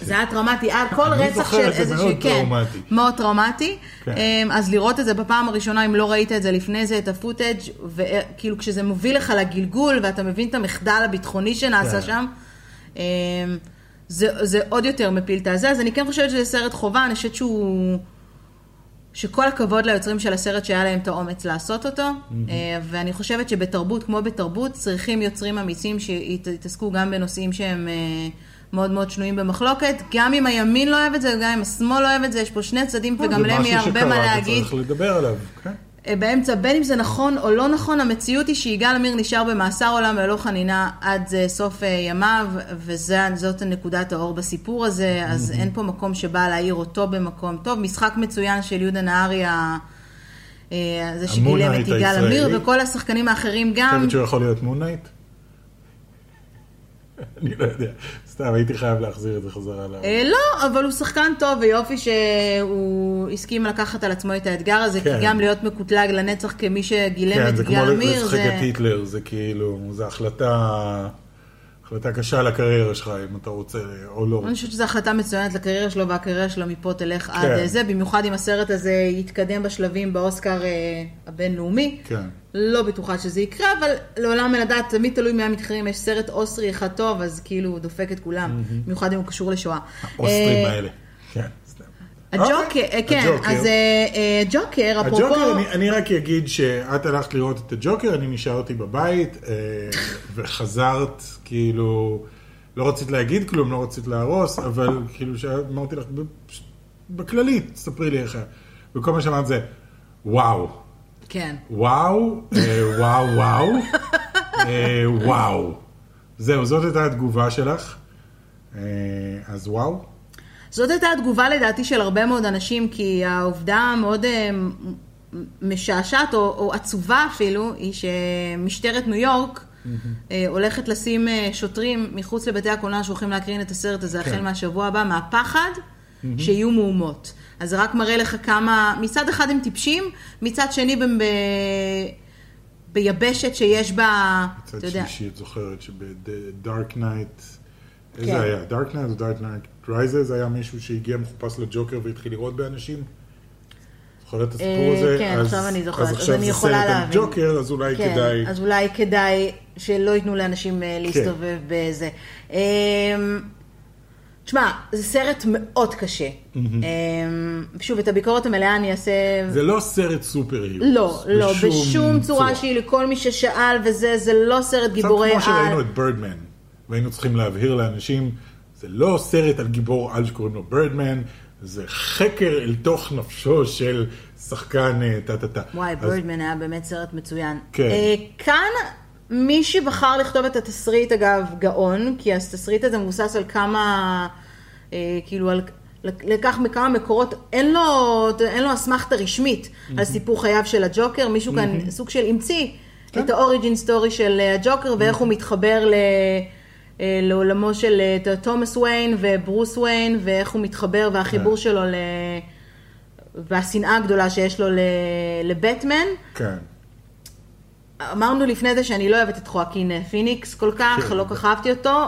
זה היה טראומטי, היה כל אני רצח של את זה איזושהי, מאוד כן, טראומטי. מאוד טראומטי. כן. אמ, אז לראות את זה בפעם הראשונה, אם לא ראית את זה לפני זה, את הפוטאג', וכאילו כשזה מוביל לך לגלגול, ואתה מבין את המחדל הביטחוני שנעשה כן. שם, אמ, זה, זה עוד יותר מפיל את הזה. אז אני כן חושבת שזה סרט חובה, אני חושבת שהוא... שכל הכבוד ליוצרים של הסרט שהיה להם את האומץ לעשות אותו, אה, ואני חושבת שבתרבות, כמו בתרבות, צריכים יוצרים אמיצים שיתעסקו גם בנושאים שהם אה, מאוד מאוד שנויים במחלוקת, גם אם הימין לא אוהב את זה, גם אם השמאל לא אוהב את זה, יש פה שני צדדים וגם להם יהיה הרבה מה להגיד. זה משהו שקרה וצריך לדבר עליו, כן. אה, באמצע, בין אם זה נכון או לא נכון, המציאות היא שיגאל עמיר נשאר במאסר עולם ללא חנינה עד אה, סוף אה, ימיו, וזאת נקודת האור בסיפור הזה, אז אין פה מקום שבא להעיר אותו במקום טוב. משחק מצוין של יהודה נהרי, זה שגילם את יגאל עמיר, וכל השחקנים האחרים גם. חושבת שהוא יכול להיות מונייט? אני לא יודע, סתם הייתי חייב להחזיר את זה חזרה ל... אה, לא, אבל הוא שחקן טוב, ויופי שהוא הסכים לקחת על עצמו את האתגר הזה, כי כן. גם להיות מקוטלג לנצח כמי שגילם את גל אמיר, כן, זה כמו לשחק את היטלר, זה כאילו, זו החלטה... החלטה קשה לקריירה שלך, אם אתה רוצה או לא. אני חושבת שזו החלטה מצוינת לקריירה שלו, והקריירה שלו מפה תלך כן. עד זה, במיוחד אם הסרט הזה יתקדם בשלבים באוסקר אה, הבינלאומי. כן. לא בטוחה שזה יקרה, אבל לעולם אין לדעת, תמיד תלוי מי המתחרים, יש סרט אוסטרי אחד טוב, אז כאילו הוא דופק את כולם, במיוחד אם הוא קשור לשואה. האוסטרים אה, האלה. כן. הג'וקר, אוקיי, כן. אז אה, אה, ג'וקר, אפרופו... הג'וקר, אני, רק אגיד שאת הלכת לראות את הג'וקר, אני נשארתי בבית, אה, וחזרת, כאילו, לא רצית להגיד כלום, לא רצית להרוס, אבל כאילו, שאמרתי לך, בכללית, ספרי לי איך היה. וכל מה שאמרת זה, וואו, כן. וואו, אה, וואו, וואו, אה, וואו. זהו, זאת הייתה התגובה שלך. אה, אז וואו. זאת הייתה התגובה לדעתי של הרבה מאוד אנשים, כי העובדה המאוד משעשעת, או, או עצובה אפילו, היא שמשטרת ניו יורק אה, הולכת לשים שוטרים מחוץ לבתי הקולנוע שהולכים להקרין את הסרט הזה כן. החל מהשבוע הבא, מהפחד שיהיו מהומות. אז זה רק מראה לך כמה, מצד אחד הם טיפשים, מצד שני ב... ב... ביבשת שיש בה, מצד אתה יודע, שלישי, את זוכרת שב-Dark Knight, איזה כן. היה? Dark Knight או Dark Knight Rises היה מישהו שהגיע מחופש לג'וקר והתחיל לירות באנשים? זוכרת את הסיפור אה, הזה? כן, עכשיו אני זוכרת, אז עכשיו זה סרט על. ג'וקר, אז אולי כן, כדאי... אז אולי כדאי שלא ייתנו לאנשים אה, להסתובב בזה. תשמע, זה סרט מאוד קשה. אמ, שוב, את הביקורת המלאה אני אעשה... זה לא סרט סופר הירו. לא, לא, בשום צורה שהיא לכל מי ששאל וזה, זה לא סרט גיבורי קצת כמו שראינו על. את בירדמן, והיינו צריכים להבהיר לאנשים, זה לא סרט על גיבור על שקוראים לו בירדמן, זה חקר אל תוך נפשו של שחקן אה, טה-טה-טה. וואי, אז- בירדמן היה באמת סרט מצוין. כן. אה, כאן, מי שבחר לכתוב את התסריט, אגב, גאון, כי התסריט הזה מבוסס על כמה, אה, כאילו, על... לקח מכמה מקורות, אין לו, אין לו אסמכתה רשמית על סיפור חייו של הג'וקר, מישהו כאן סוג של המציא כן. את ה-origin story של אה, הג'וקר ואיך הוא מתחבר ל... אה, לעולמו של אה, תומאס ויין וברוס ויין ואיך הוא מתחבר והחיבור כן. שלו ל... והשנאה הגדולה שיש לו. לבטמן. כן. אמרנו לפני זה שאני לא אוהבת את חואקין פיניקס כל כך, כן. לא כל כך אהבתי אותו.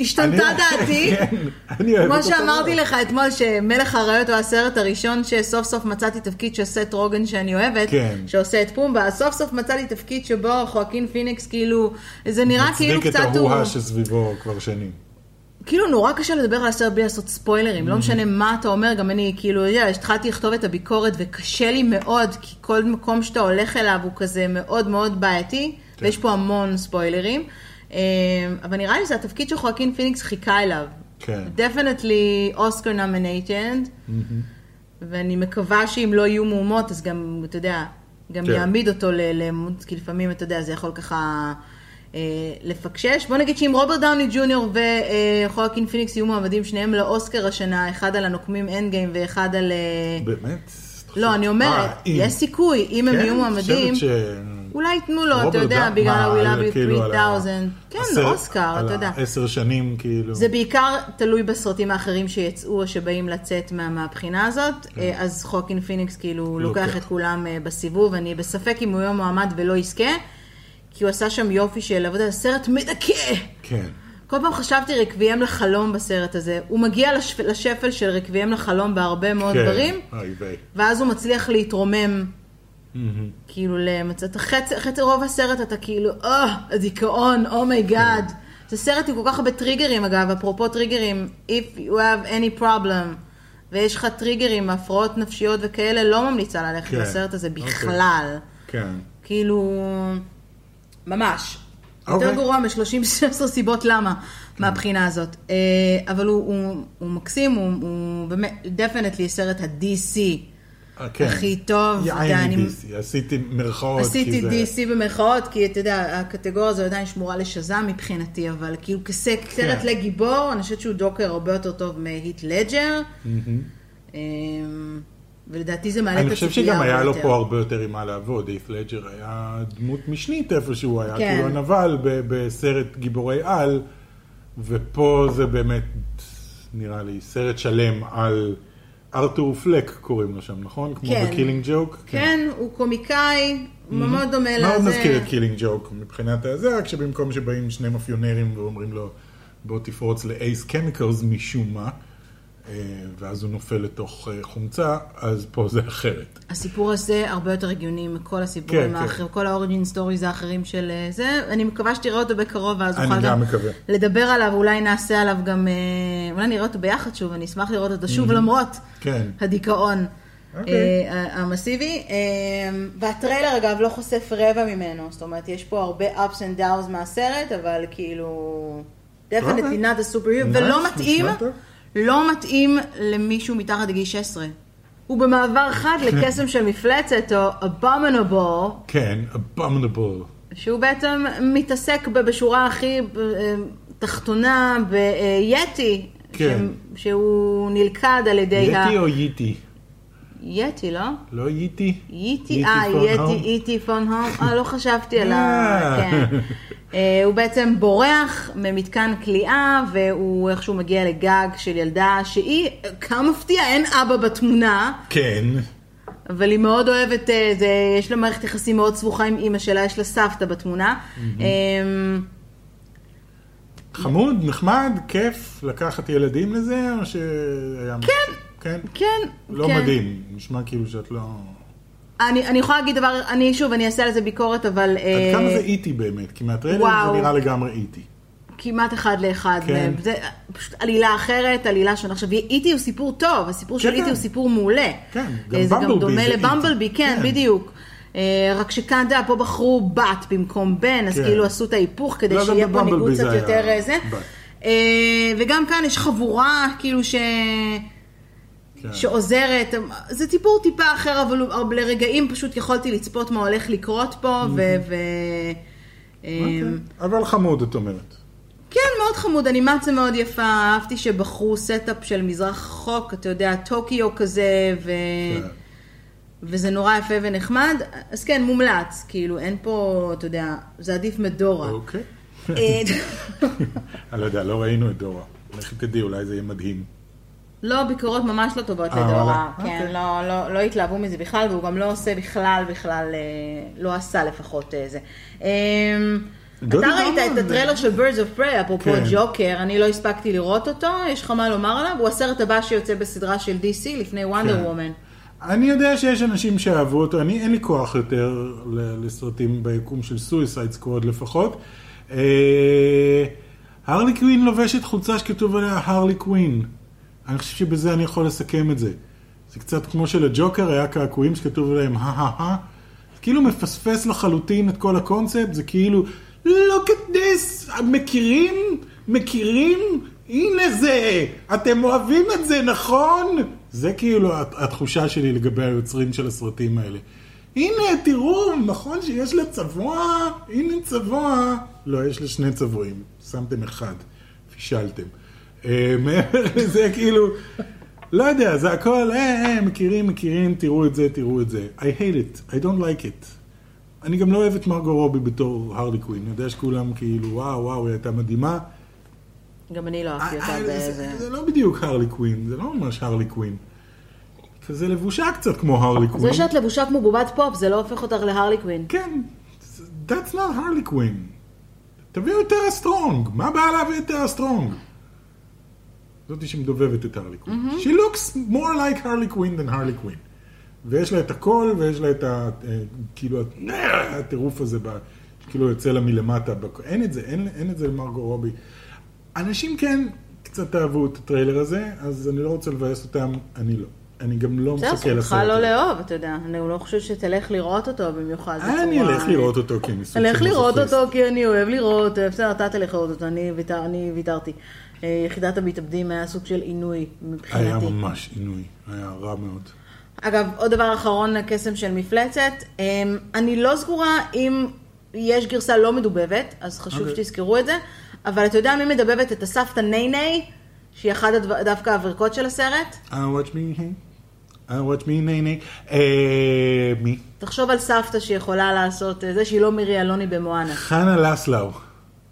השתנתה דעתי. כן, כמו שאמרתי. לך אתמול, שמלך האריות הוא הסרט הראשון שסוף סוף מצאתי תפקיד של סט רוגן שאני אוהבת, כן. שעושה את פומבה, סוף סוף מצאתי תפקיד שבו חואקין פיניקס כאילו, זה נראה כאילו מצדיק את קצת הוא, ההוא שסביבו כבר שנים. כאילו נורא קשה לדבר על הסרט בלי לעשות ספוילרים, Mm-hmm. לא משנה מה אתה אומר, גם אני כאילו, יודע, התחלתי לכתוב את הביקורת וקשה לי מאוד, כי כל מקום שאתה הולך אליו הוא כזה מאוד מאוד בעייתי, כן. ויש פה המון ספוילרים. אה, אבל נראה לי שזה התפקיד שחואקין פיניקס חיכה אליו. כן. definitely אוסקר nominated, ואני מקווה שאם לא יהיו מהומות, אז גם, אתה יודע, גם כן. יעמיד אותו ל- לעמוד, כי לפעמים, אתה יודע, זה יכול ככה לפקשש. בוא נגיד שאם רוברט דאוני ג'וניור וחואקין פיניקס יהיו מועמדים שניהם לאוסקר השנה, אחד על הנוקמים Endgame ואחד על... אה, באמת? לא, אני אומרת, אה. יש סיכוי, אם הם כן, יהיו מועמדים, אולי ייתנו לו, אתה יודע, בגלל ה-We Love You כאילו, על ה- 3000. כן, הסרט- אוסקר, אתה יודע. העשר שנים, כאילו. זה בעיקר תלוי בסרטים האחרים שיצאו או שבאים לצאת מה, מהבחינה הזאת, אה, אז חוקין פיניקס כאילו לוקח כן. את כולם אה, בסיבוב, אני בספק אם הוא יהיה מועמד ולא יזכה, כי הוא עשה שם יופי של עבודה, סרט מדכא. כן. כל פעם חשבתי רקביים לחלום בסרט הזה, הוא מגיע לשפ... לשפל של רקביים לחלום בהרבה מאוד כן. דברים, אוי ויי. ואז הוא מצליח להתרומם. כאילו למצאת, חצי, חצי רוב הסרט אתה כאילו, אה, הדיכאון, oh my god. זה סרט עם כל כך הרבה טריגרים אגב, אפרופו טריגרים, if you have any problem, ויש לך טריגרים, הפרעות נפשיות וכאלה, לא ממליצה ללכת כן. לסרט הזה אוקיי. בכלל. כן. כאילו, ממש. יותר אוקיי. גרוע מ-30 סיבות למה, מהבחינה הזאת. אה, אבל הוא, הוא, הוא מקסים, הוא, הוא באמת, definitely סרט ה-DC אה, כן. הכי טוב. יעני אני- DC, עשיתי מירכאות. עשיתי DC במרכאות, כי אתה יודע, הקטגוריה הזו עדיין שמורה לשזם מבחינתי, אבל כאילו כסרט כן. לגיבור, אני חושבת שהוא ג'וקר הרבה יותר טוב מהיט לג'ר. ולדעתי זה מעלה את אני הציפייה חושב שגם היה לו. פה הרבה יותר עם מה לעבוד. אייף לג'ר היה דמות משנית איפשהו, היה כן. כאילו הנבל ב- בסרט גיבורי על, ופה זה באמת, נראה לי, סרט שלם על ארתור פלק קוראים לו שם, נכון? כמו כן. ב-Killing Joke? כן, הוא קומיקאי, הוא מאוד דומה לזה. מאוד מזכיר את Killing Joke מבחינת הזה, רק שבמקום שבאים שני מאפיונרים ואומרים לו בוא תפרוץ ל-Ace Chemicals משום מה, ואז הוא נופל לתוך אה, חומצה, אז פה זה אחרת. הסיפור הזה הרבה יותר הגיוני מכל הסיפורים כן, כן. האחרים, כל ה-origin stories האחרים של אה, זה. אני מקווה שתראה אותו בקרוב, ואז אני נוכל גם גם מקווה. לדבר עליו, אולי נעשה עליו גם, אה, אולי נראה אותו ביחד שוב, אני אשמח לראות אותו שוב למרות כן. הדיכאון. אוקיי. אה, המסיבי, אה, והטריילר אגב לא חושף רבע ממנו, זאת אומרת יש פה הרבה ups and downs מהסרט, אבל כאילו, definitely אוקיי. not a Nice, ולא מתאים. לא מתאים למישהו מתחת לגיל 16. הוא במעבר חד לקסם של מפלצת, או abominable, כן, abominable. שהוא בעצם מתעסק בשורה הכי אה, תחתונה ביתי, כן. ש- שהוא נלכד על ידי ה... יטי או ייטי? יתי, לא? לא ייטי? ייטי, אה, יתי? איטי פון הום, אה, לא חשבתי על ה... כן. אה, הוא בעצם בורח ממתקן כליאה, והוא איכשהו מגיע לגג של ילדה שהיא, כמה מפתיע, אין אבא בתמונה, כן. אבל היא מאוד אוהבת, אה, זה, יש לה מערכת יחסים מאוד סבוכה עם אימא שלה, יש לה סבתא בתמונה. אה, חמוד, נחמד, כיף לקחת ילדים לזה, או שהיה... כן. כן? כן, לא כן. מדהים, נשמע כאילו שאת לא... אני, אני יכולה להגיד דבר, אני שוב, אני אעשה על זה ביקורת, אבל... עד אה, כמה זה איטי באמת? כי מהטריילר. זה נראה לגמרי איטי. כמעט אחד לאחד כן. מהם. זה פשוט עלילה אחרת, עלילה שונה. עכשיו, איטי הוא סיפור טוב, הסיפור של כן, איטי כן. הוא סיפור מעולה. כן, גם אה, זה גם במבלבי דומה זה לבמבלבי, איטי. כן, כן. בדיוק. אה, רק שכאן, אתה יודע, פה בחרו בת במקום בן, אז כן. כאילו עשו את ההיפוך כדי לא, שיהיה פה ניגוד זה קצת יותר אה, זה. וגם כאן יש חבורה, כאילו ש... כן. שעוזרת, זה סיפור טיפה אחר, אבל לרגעים פשוט יכולתי לצפות מה הולך לקרות פה, ו... ו... אה, אוקיי. אבל חמוד, את אומרת. כן, מאוד חמוד, אנימציה מאוד יפה, אהבתי שבחרו setup של מזרח רחוק, אתה יודע, טוקיו כזה, ו... כן. וזה נורא יפה ונחמד, אז כן, מומלץ, כאילו, אין פה, אתה יודע, זה עדיף מדורה. אוקיי. אה, אני לא יודע, לא ראינו את דורה. לכי תדעי, אולי זה יהיה מדהים. לא, ביקורות ממש לא טובות אה, לדורה, וואלה? כן, אוקיי. לא, לא, לא התלהבו מזה בכלל, והוא גם לא עושה בכלל, בכלל, אה, לא עשה לפחות אה, זה. אה, לא אתה ראית את הטריילר של Birds of Prey, אפרופו כן. ג'וקר, אני לא הספקתי לראות אותו, יש לך מה לומר עליו? הוא הסרט הבא שיוצא בסדרה של DC לפני וונדר כן. וומן. אני יודע שיש אנשים שאהבו אותו, אני אין לי כוח יותר לסרטים ביקום של Suicide Squad לפחות. אה, הרלי קווין לובשת חולצה שכתוב עליה הרלי קווין. אני חושב שבזה אני יכול לסכם את זה. זה קצת כמו שלג'וקר היה קעקועים שכתוב עליהם הא-הא-הא. זה כאילו מפספס לחלוטין את כל הקונספט, זה כאילו, look at this, מכירים? מכירים? הנה זה, אתם אוהבים את זה, נכון? זה כאילו הת- התחושה שלי לגבי היוצרים של הסרטים האלה. הנה, תראו, נכון שיש לה צבוע? הנה צבוע. לא, יש לה שני צבועים, שמתם אחד, פישלתם. אה, מעבר לזה, כאילו, לא יודע, זה הכל, אה, אה, מכירים, מכירים, תראו את זה, תראו את זה. I hate it, I don't like it. אני גם לא אוהב את מרגו רובי בתור הרלי קווין. אני יודע שכולם כאילו, וואו, וואו, היא הייתה מדהימה. גם אני לא אהבתי אותה אה, זה- בזה. זה לא בדיוק הרלי קווין, זה לא ממש הרלי קווין. כזה לבושה קצת כמו הרלי קווין. זה שאת לבושה כמו בובת פופ, זה לא הופך אותך להרלי קווין. כן, that's not הרלי קווין. תביאו טרה סטרונג, מה הבעיה להביא טרה סטרונג? זאתי שמדובבת את הרלי קווין. She looks more like הרלי קווין than הרלי קווין. ויש לה את הקול, ויש לה את ה... אה, כאילו, הטירוף הזה, ב- כאילו יוצא לה מלמטה. אין את זה, אין, אין את זה למרגו רובי. אנשים כן, קצת אהבו את הטריילר הזה, אז אני לא רוצה לבאס אותם, אני לא. אני גם לא בסדר, מחכה לסרט. זכותך לא. לאהוב, אתה יודע. אני לא חושבת שתלך לראות אותו במיוחד בצורה... אני אלך לראות אותו כי אני סוג אלך של לראות מזוכיסט. אותו כי אני אוהב לראות, בסדר, אתה תלך לראות אותו, אני ויתרתי. אה, יחידת המתאבדים היה סוג של עינוי היה מבחינתי. ממש עינוי, היה רע מאוד. אגב, עוד דבר אחרון לקסם של מפלצת, אמ, אני לא סגורה אם יש גרסה לא מדובבת, אז חשוב אוקיי. שתזכרו את זה, אבל אתה יודע מי מדבבת את הסבתא ניי שהיא אחת הדבר- דווקא הוורקות של הסרט? Now watch me, now watch me, nae nae. אה, מי? תחשוב על סבתא שיכולה לעשות אה, זה שהיא לא מירי אלוני במואנה. חנה לסלאו.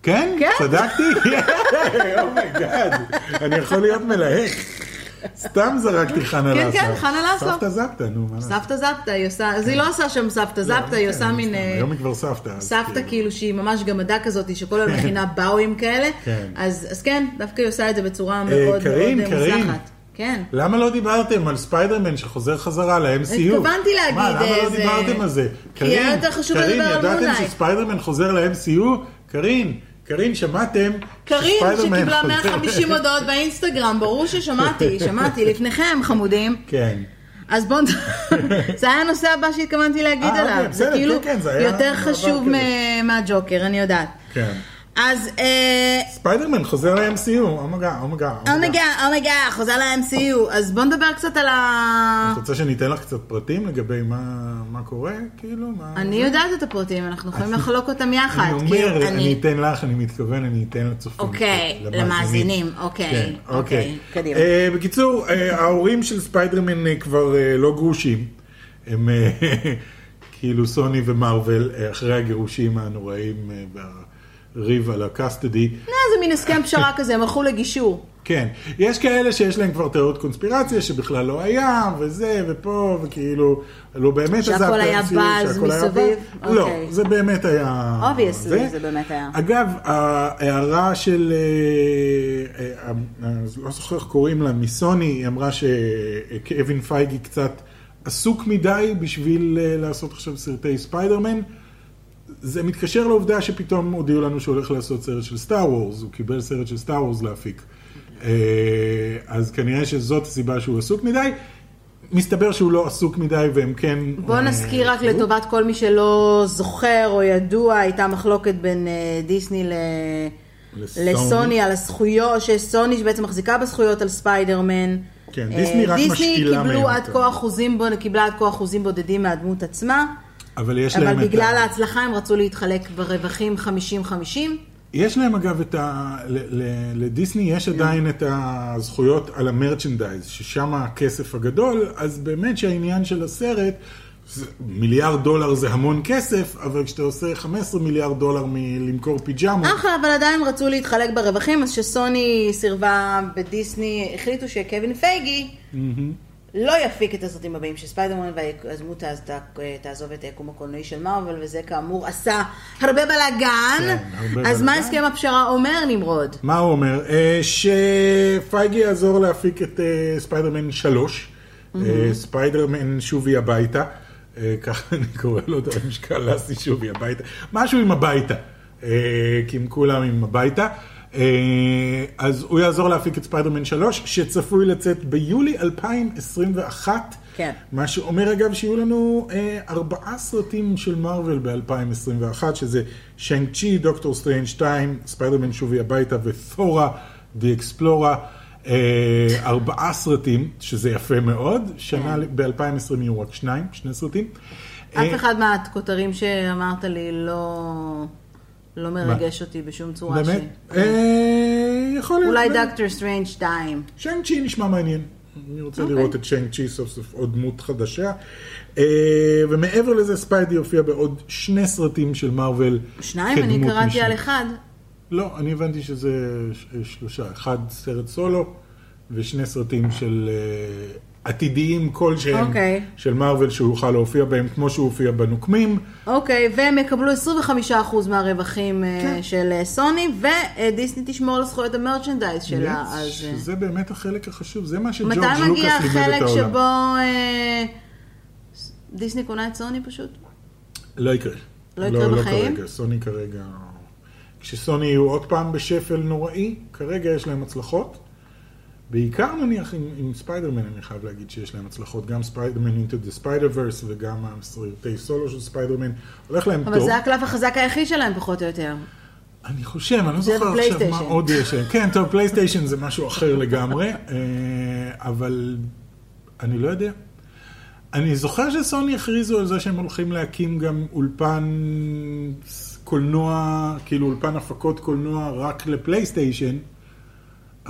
כן? כן. צדקתי? oh my god, אני יכול להיות מלהק. סתם זרקתי חנה כן, לסלאו. כן, חנה לסלאו. סבתא זפתא, נו, מה לעשות? סבתא זפתא, היא עושה, אז היא לא עושה שם סבתא זפתא, היא כן, עושה מין... אה, היום היא כבר סבתא. סבתא כאילו שהיא ממש גמדה כזאת, שכל הזמן מכינה באוים כאלה, כן. אז כן, דווקא היא עושה את זה בצורה מאוד אה, מאוד קארין, אה, קארין. מוצלחת. כן. למה לא דיברתם על ספיידרמן שחוזר חזרה ל-MCU? התכוונתי להגיד, מה, למה אה, לא זה- דיברתם על זה? קארין, מונלייט. ידעתם שספיידרמן חוזר ל-MCU? קארין, קרין, שמעתם? שספיידרמן שקיבלה חוזר- 150 הודעות באינסטגרם, ברור ששמעתי, שמעתי, לפניכם חמודים. כן. אז בואו, זה היה הנושא הבא שהתכוונתי להגיד אה, עליו. אוקיי, זה בסדר, כאילו כן, כן, זה יותר חשוב מהג'וקר, אני יודעת. כן. אז אה, ספיידרמן חוזר ל-MCU, אומייגה, אומייגה. אומייגה, אומייגה, חוזר ל-MCU. אז בואו נדבר קצת על ה... את רוצה שניתן לך קצת פרטים לגבי מה מה קורה? כאילו, מה... אני? יודעת את הפרטים, אנחנו יכולים לחלוק אותם יחד. אני אומר, אני אתן לך, אני מתכוון, אני אתן לצופים. אוקיי, למאזינים. אוקיי, כן, אוקיי, אוקיי. קדימה. אה, בקיצור, אה, ההורים של ספיידרמן כבר לא גרושים. הם כאילו סוני ומרוויל, אחרי הגירושים הנוראים והריב על הקאסטדי. אה, זה מין הסכם פשרה כזה, הם הלכו לגישור. כן, יש כאלה שיש להם כבר תיאוריות קונספירציה שבכלל לא היה, וזה, ופה, וכאילו, לא באמת שהכל עזב את היה באז שהכל היה מסביב? באז. לא, אוקיי. זה באמת היה... Obviously, זה באמת היה. אגב, ההערה של, אה, אה, לא זוכר איך קוראים לה, מסוני, היא אמרה שקווין פייגי קצת עסוק מדי בשביל לעשות עכשיו סרטי ספיידרמן. זה מתקשר לעובדה שפתאום הודיעו לנו שהוא הולך לעשות סרט של סטאר וורס, הוא קיבל סרט של סטאר וורס להפיק. אה, אז כנראה שזאת הסיבה שהוא עסוק מדי. מסתבר שהוא לא עסוק מדי והם כן... בואו אה, נזכיר רק. לטובת כל מי שלא זוכר או ידוע, הייתה מחלוקת בין אה, דיסני ל... לסוני. על הזכויות, שסוני שבעצם מחזיקה בזכויות על ספיידרמן. כן, דיסני רק משאילה מהם קיבלו עד אותם. כה אחוזים, בו- קיבלה עד כה אחוזים בודדים מהדמות עצמה, אבל יש אבל להם את בגלל ה... ההצלחה הם רצו להתחלק ברווחים 50-50. יש להם אגב את ה... לדיסני יש עדיין את הזכויות על המרצ'נדייז, ששם הכסף הגדול, אז באמת שהעניין של הסרט, מיליארד דולר זה המון כסף, אבל כשאתה עושה 15 מיליארד דולר מלמכור פיג'מות, אחלה, אבל עדיין רצו להתחלק ברווחים, אז שסוני סירבה בדיסני, החליטו שקווין פייגי לא יפיק את הסרטים הבאים של ספיידרמן והדמות ת- תעזוב את היקום הקולנועי של מארוול, וזה כאמור עשה הרבה בלאגן. כן, הרבה אז מה בלאגן. הסכם הפשרה אומר, נמרוד? מה הוא אומר? אה, שפייגי יעזור להפיק את אה, ספיידרמן 3, אה, ספיידרמן שובי הביתה, אה, ככה אני קורא לו, על משקל לאסי שובי הביתה, משהו עם הביתה, אה, כי הם כולם עם הביתה. אה, אז הוא יעזור להפיק את ספיידרמן 3, שצפוי לצאת ביולי 2021. כן. מה שאומר אגב שיהיו לנו אה, ארבעה סרטים של מארוול ב-2021, שזה שיינג צ'י, דוקטור סטריינג 2, ספיידרמן שובי הביתה ותורה, the explorer. אה, ארבעה סרטים, שזה יפה מאוד. שנה ב-2020 יהיו רק שניים, שני סרטים. אף אחד מהכותרים שאמרת לי לא... לא מרגש אותי בשום צורה באמת? שהיא. אה, יכול להיות. אולי באמת. דוקטור סטרנג' 2. שיינג צ'י נשמע מעניין. אני רוצה אוקיי. לראות את שיינג צ'י סוף סוף עוד דמות חדשה. אה, ומעבר לזה ספיידי יופיע בעוד שני סרטים של מארוול. שניים? אני קראתי. על אחד. לא, אני הבנתי שזה שלושה. אחד סרט סולו ושני סרטים של אה, עתידיים כלשהם אוקיי. של מארוול שהוא יוכל להופיע בהם כמו שהוא הופיע בנוקמים. אוקיי, והם יקבלו 25% מהרווחים אה, כן. של אה, סוני, ודיסני תשמור על זכויות המרצ'נדייז שלה. Yes, אז, אה, שזה באמת החלק החשוב, זה מה שג'ורג' מתי לוקאס לימד מגיע את החלק העולם. שבו אה, דיסני קונה את סוני פשוט? לא יקרה. לא יקרה בחיים? כרגע, סוני כרגע... כשסוני יהיו עוד פעם בשפל נוראי, כרגע יש להם הצלחות. בעיקר נניח עם, עם ספיידרמן, אני חייב להגיד שיש להם הצלחות, גם ספיידרמן Into the Spider-Verse וגם הסרטי סולו של ספיידרמן, הולך להם אבל טוב. זה הקלף החזק היחיד שלהם, פחות או יותר. אני חושב, אני לא זוכר עכשיו מה. עוד יש להם. כן, טוב, פלייסטיישן זה משהו אחר לגמרי, אה, אבל אני לא יודע. אני זוכר שסוני הכריזו על זה שהם הולכים להקים גם אולפן קולנוע, כאילו אולפן הפקות קולנוע רק לפלייסטיישן.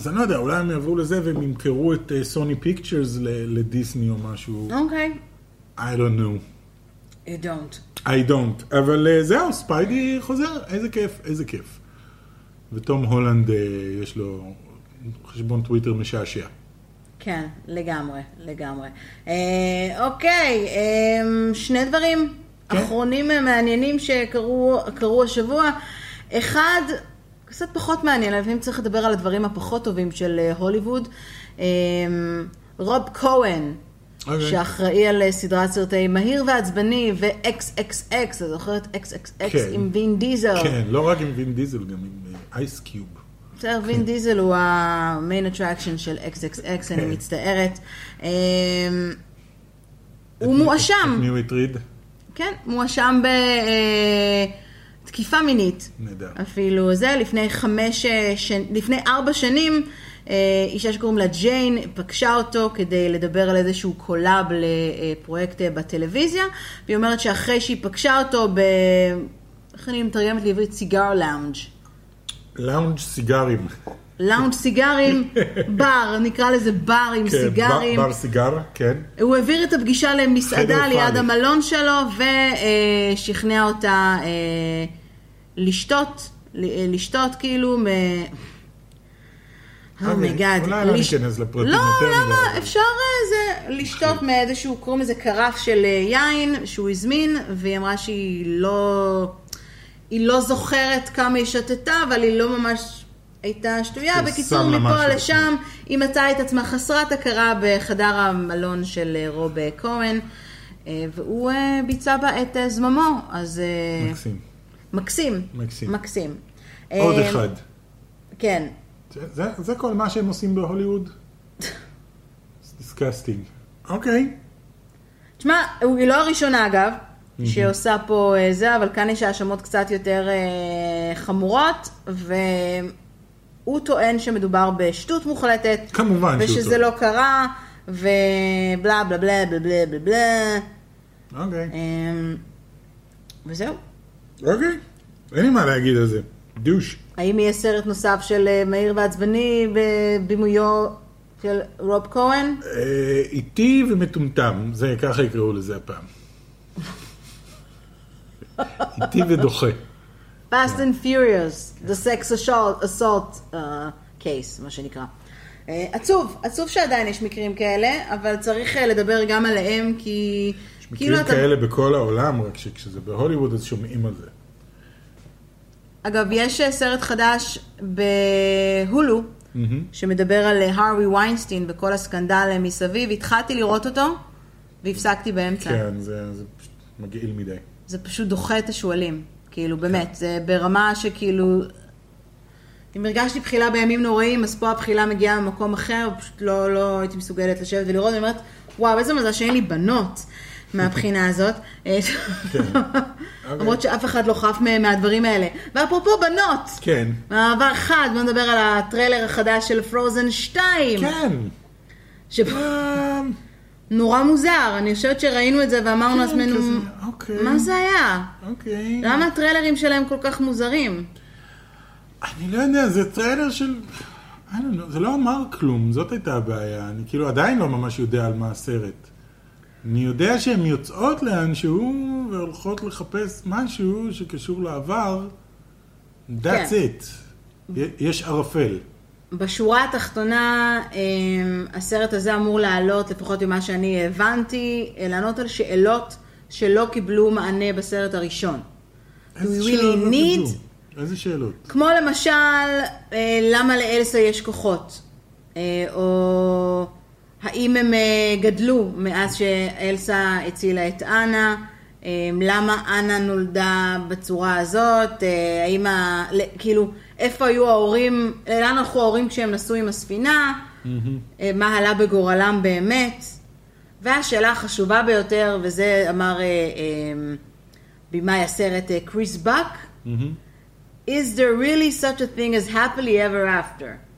אז אני לא יודע, אולי הם יעברו לזה והם ימכרו את סוני פיקצ'רס לדיסני או משהו. אוקיי. I don't know. You don't. I don't. אבל אה, זהו, ספיידי חוזר, איזה כיף, איזה כיף. ותום הולנד, אה, יש לו חשבון טוויטר משעשע. כן, לגמרי, לגמרי. אה, אוקיי, אה, שני דברים כן. אחרונים אה, מעניינים שקרו קרו השבוע. אחד, קצת פחות מעניין, לפעמים צריך לדבר על הדברים הפחות טובים של אה, הוליווד. אה, רוב כהן, אוקיי. שאחראי על אה, סדרת סרטי מהיר ועצבני ו-XXX, אתה זוכר את XXX כן. עם וין דיזל? כן, לא רק עם וין דיזל, גם עם אייס קיוב. בסדר, וין דיזל הוא ה main attraction של XXX, אני כן. מצטערת. אמ, הוא מואשם, את מי הוא הטריד? כן, מואשם בתקיפה מינית. נהדר. אפילו זה, לפני חמש, אה, שנ... לפני ארבע שנים, אה, אישה שקוראים לה ג'יין פגשה אותו כדי לדבר על איזשהו collab לפרויקט אה, בטלוויזיה, והיא אומרת שאחרי שהיא פגשה אותו ב... איך אני מתרגמת לעברית? cigar lounge. lounge סיגרים. לאונג' סיגרים, בר, נקרא לזה בר עם כן, סיגרים. בר, בר סיגר, כן. הוא העביר את הפגישה למסעדה ליד. המלון שלו ושכנע אותה לשתות, אה, לשתות כאילו מ... אוקיי, oh my god. אולי לא ניכנס לפרטים לא, יותר למה? מדי. אפשר אה, זה, לשתות מאיזשהו, קוראים לזה קרף של אה, יין שהוא הזמין, והיא אמרה שהיא לא... היא לא זוכרת כמה היא שתתה, אבל היא לא ממש הייתה שטויה. כן, בקיצור, מפה לשם, היא מצאה את עצמה חסרת הכרה בחדר המלון של אה, רוב אה, כהן, אה, והוא אה, ביצע בה את אה, זממו, אז... אה, מקסים. מקסים. מקסים. מקסים. עוד אה, אחד. כן. זה- זה- זה כל מה שהם עושים בהוליווד? disgusting. אוקיי. תשמע, היא לא הראשונה אגב, שעושה פה אה, זה, אבל כאן יש האשמות קצת יותר אה, חמורות, והוא טוען שמדובר בשטות מוחלטת. כמובן שהוא ושזה. לא קרה, ובלה בלה בלה בלה בלה בלה. אוקיי. אמ, וזהו. אוקיי. אין לי מה להגיד על זה. דוש. האם יהיה סרט נוסף של אה, מהיר ועצבני בבימויו של רוב כהן? אה, איטי ומטומטם, זה ככה יקראו לזה הפעם. איטי ודוחה. Fast and Furious, The Sex Assault, uh, Case, מה שנקרא. Uh, עצוב, עצוב שעדיין יש מקרים כאלה, אבל צריך לדבר גם עליהם, כי... יש מקרים כאלה בכל העולם, רק שכשזה בהוליווד אז שומעים על זה. אגב, יש uh, סרט חדש בהולו, שמדבר על הרווי ויינסטין וכל הסקנדל uh, מסביב. התחלתי לראות אותו, והפסקתי באמצע. כן, זה זה פשוט מגעיל מדי. זה פשוט דוחה את השועלים. כאילו, באמת, זה ברמה שכאילו... אם הרגשתי בחילה בימים נוראים, אז פה הבחילה מגיעה ממקום אחר, פשוט לא, לא הייתי מסוגלת לשבת ולראות, אני אומרת, וואו, איזה מזל שאין לי בנות מהבחינה הזאת. למרות שאף אחד לא חף מהדברים האלה. ואפרופו בנות, כן. מעבר חד, בוא נדבר על הטריילר החדש של Frozen 2. כן. אה, נורא מוזר, אני חושבת שראינו את זה ואמרנו כן, לעצמנו, אוקיי. מה זה היה? אוקיי. למה הטריילרים שלהם כל כך מוזרים? אני לא יודע, זה טריילר של... זה לא אמר כלום, זאת הייתה הבעיה. אני כאילו עדיין לא ממש יודע על מה הסרט. אני יודע שהן יוצאות לאנשהו והולכות לחפש משהו שקשור לעבר. That's כן. it. יש ערפל. בשורה התחתונה, אמ, הסרט הזה אמור לעלות, לפחות ממה שאני הבנתי, לענות על שאלות שלא קיבלו מענה בסרט הראשון. איזה שאלות really לא need- קיבלו? איזה שאלות? כמו למשל, אה, למה לאלסה יש כוחות? אה, או האם הם אה, גדלו מאז שאלסה הצילה את אנה? אה, למה אנה נולדה בצורה הזאת? אה, האם ה... כאילו, איפה היו ההורים, לאן הלכו ההורים כשהם נסעו עם הספינה? אה, מה עלה בגורלם באמת. והשאלה החשובה ביותר, וזה אמר אה, במאי הסרט קריס באק, is there really such a thing as happily ever after?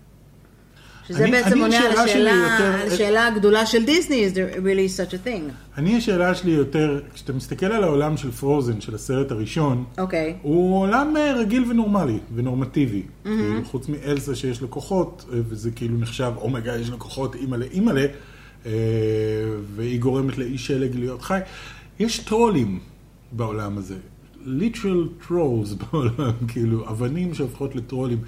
שזה אני- בעצם אני, עונה על השאלה יותר- השאלה הגדולה של דיסני, is there really such a thing? אני, השאלה שלי יותר, כשאתה מסתכל על העולם של פרוזן, של הסרט הראשון, אוקיי. הוא עולם אה, רגיל ונורמלי, ונורמטיבי. כאילו, חוץ מאלסה שיש לה כוחות, אה, וזה כאילו נחשב, אומייגה, יש לה כוחות, אימא'לה, אימא'לה, אה, והיא גורמת לאיש שלג להיות חי. יש טרולים בעולם הזה. literal trolls בעולם, כאילו, אבנים שהופכות לטרולים.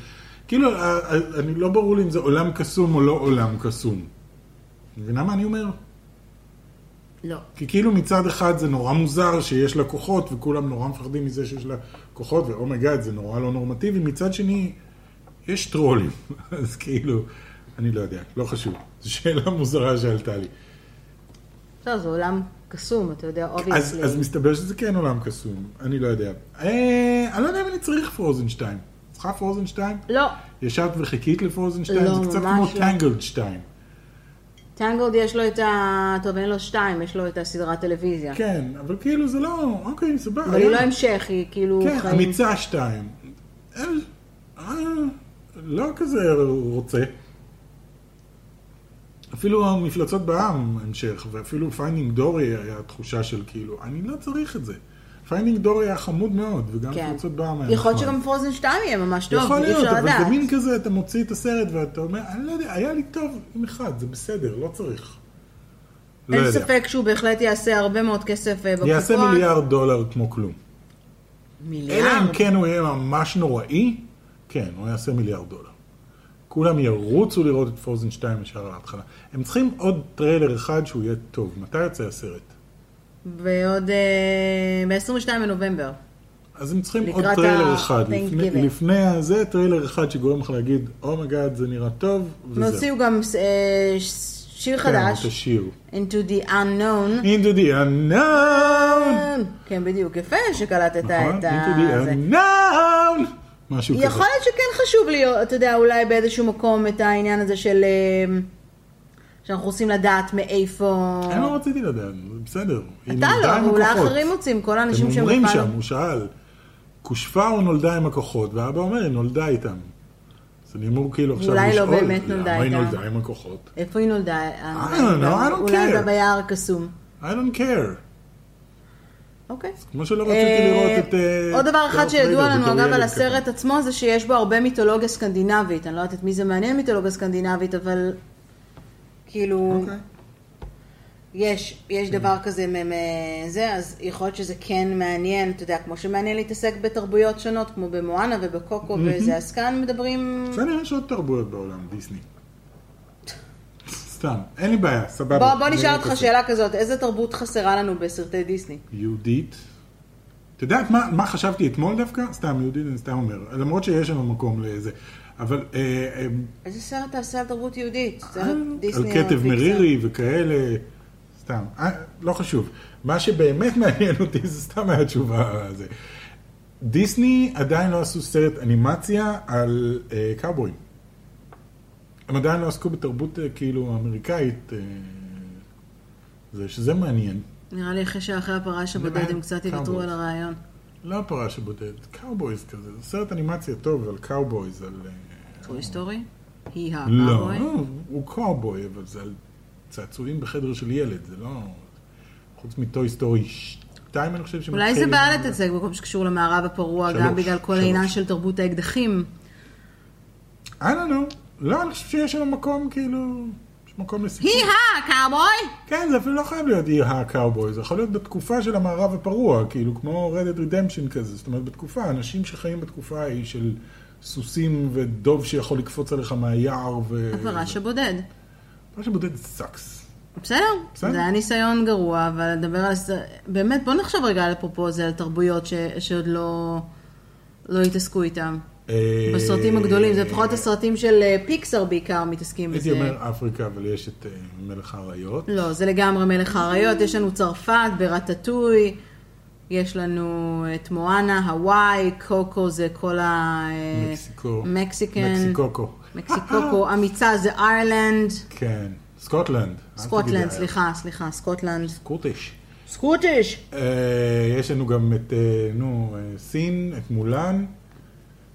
כאילו, אה, אה, אני לא ברור לי אם זה עולם קסום או לא עולם קסום. מבינה מה אני אומר? לא. כי כאילו מצד אחד זה נורא מוזר שיש לה כוחות, וכולם נורא מפחדים מזה שיש לה כוחות, ו oh my god זה נורא לא נורמטיבי, מצד שני, יש טרולים. אז כאילו, אני לא יודע, לא חשוב. זו שאלה מוזרה שעלתה לי. בסדר, זה עולם קסום, אתה יודע, אז, obviously. אז מסתבר שזה כן עולם קסום, אני לא יודע. אה, אני לא יודע אם אני צריך Frozen 2. Frozen 2? לא. ישבת וחיכית ל Frozen 2? לא, זה קצת כמו לא. Tangled 2. Tangled יש לו את ה... טוב, אין לו שתיים, יש לו את הסדרת טלוויזיה. כן, אבל כאילו זה לא, אוקיי, סבבה. אבל היא לא המשך, היא כאילו כן, חיים... אמיצה שתיים. אין- אה, לא כזה רוצה. אפילו המפלצות בע\"מ המשך, ואפילו Finding Dory היה תחושה של כאילו, אני לא צריך את זה. Finding Dory היה חמוד מאוד, וגם כן. מפלצות בע\"מ היה יכול להיות נחמד. שגם Frozen 2 יהיה ממש טוב, יכול להיות, אבל לדעת. זה מין כזה, אתה מוציא את הסרט ואתה אומר, אני לא יודע, היה לי טוב עם אחד, זה בסדר, לא צריך. לא אין יודע. ספק שהוא בהחלט יעשה הרבה מאוד כסף אה, בפועל. יעשה מיליארד דולר כמו כלום. אלא מיליארד? אם כן הוא יהיה ממש נוראי, כן, הוא יעשה מיליארד דולר. כולם ירוצו לראות את Frozen 2 ישר להתחלה. הם צריכים עוד טריילר אחד שהוא יהיה טוב. מתי יוצא הסרט? ועוד ב-22 בנובמבר. אז הם צריכים עוד טריילר ה- אחד. לפני. לפני הזה, טריילר אחד שגורם לך להגיד, oh my god, זה נראה טוב, וזהו. הוציאו גם אה, שיר כן, את חדש, השיר. Into the Unknown. Into the unknown. כן, בדיוק, יפה שקלטת נכון? את Into ה... the זה. unknown. משהו כזה. יכול להיות שכן חשוב להיות, אתה יודע, אולי באיזשהו מקום את העניין הזה של... אה, שאנחנו רוצים לדעת מאיפה... אני לא רציתי לדעת, זה בסדר. אתה לא, אולי. אחרים רוצים, כל האנשים הם שהם אומרים בכלל- שם, הוא שאל, כושפה או נולדה עם הכוחות? ואבא אומר, היא נולדה איתם. אז אני אמור כאילו עכשיו אולי לשאול, לא באמת נולדה למה היא איתם. נולדה עם הכוחות? איפה היא נולדה? I don't know, I don't אולי care. גם ביער הקסום. I don't care. אוקיי. כמו שלא רציתי אה, לראות את... אה, עוד דבר אחד שידוע לנו, אגב, על. הסרט עצמו, זה שיש בו הרבה מיתולוגיה סקנדינבית. אני לא יודעת את מי זה מעניין מיתולוגיה סקנדינבית, אבל כאילו, אוקיי. יש, יש דבר כזה מ- זה, אז יכול להיות שזה כן מעניין, אתה יודע, כמו שמעניין להתעסק בתרבויות שונות, כמו במואנה ובקוקו וזה, אז כאן מדברים... בסדר, יש עוד תרבויות בעולם, דיסני. סתם, אין לי בעיה, סבבה. בוא, בוא נשאל אותך. שאלה כזאת, איזה תרבות חסרה לנו בסרטי דיסני? יהודית. את יודעת מה, מה חשבתי אתמול דווקא? סתם, יהודית, אני סתם אומר. למרות שיש לנו מקום לזה. אבל אה, אה, איזה סרט תעשה על תרבות יהודית? סרט על דיסני פיקסאר? מרירי וכאלה, סתם, אה, לא חשוב. מה שבאמת מעניין אותי זה סתם מהתשובה הזה. דיסני עדיין לא עשו סרט אנימציה על אה, קאובויים. הם עדיין לא עסקו בתרבות אה, כאילו אמריקאית, אה, זה שזה מעניין. נראה לי אחרי שאחרי הפרש הבודד הם קצת יוותרו. על הרעיון. לא הפרש הבודד, cowboys כזה, זה סרט אנימציה טוב על קאובויז, על... אה, טוי סטורי? היא לא, הקאובוי? הוא קאובוי, אבל זה על צעצועים בחדר של ילד, זה לא... חוץ מ Toy Story 2, אני חושב שמתחיל... אולי זה עם- בא להתעסק בכל שקשור למערב הפרוע, גם בגלל כל. העניין של תרבות האקדחים. I don't know. לא, אני חושב שיש שם מקום, כאילו... יש מקום לסיפור. היא הקאובוי? כן, זה אפילו לא חייב להיות אי הקאובוי, זה יכול להיות בתקופה של המערב הפרוע, כאילו כמו Red Dead Redemption כזה, זאת אומרת בתקופה, אנשים שחיים בתקופה ההיא של סוסים ודוב שיכול לקפוץ עליך מהיער ו... הפרש הבודד. מה שבודד סאקס. בסדר, בסדר. זה היה ניסיון גרוע, אבל לדבר על... באמת, בוא נחשוב רגע על אפרופו זה, על תרבויות ש- שעוד לא לא התעסקו איתם. בסרטים הגדולים, זה לפחות הסרטים של אה, פיקסאר בעיקר מתעסקים הייתי בזה. אומר אפריקה, אבל יש את אה, מלך האריות. לא, זה לגמרי מלך האריות, יש לנו צרפת ברטטוי, יש לנו את מואנה, הוואי, קוקו זה כל ה... מקסיקו. Mexican. מקסיקוקו. מקסיקוקו, אמיצה זה איירלנד. כן. סקוטלנד. סקוטלנד. סליחה, סליחה, סקוטלנד. סקוטיש. סקוטיש. אה, יש לנו גם את, אה, נו, אה, סין, את מולן.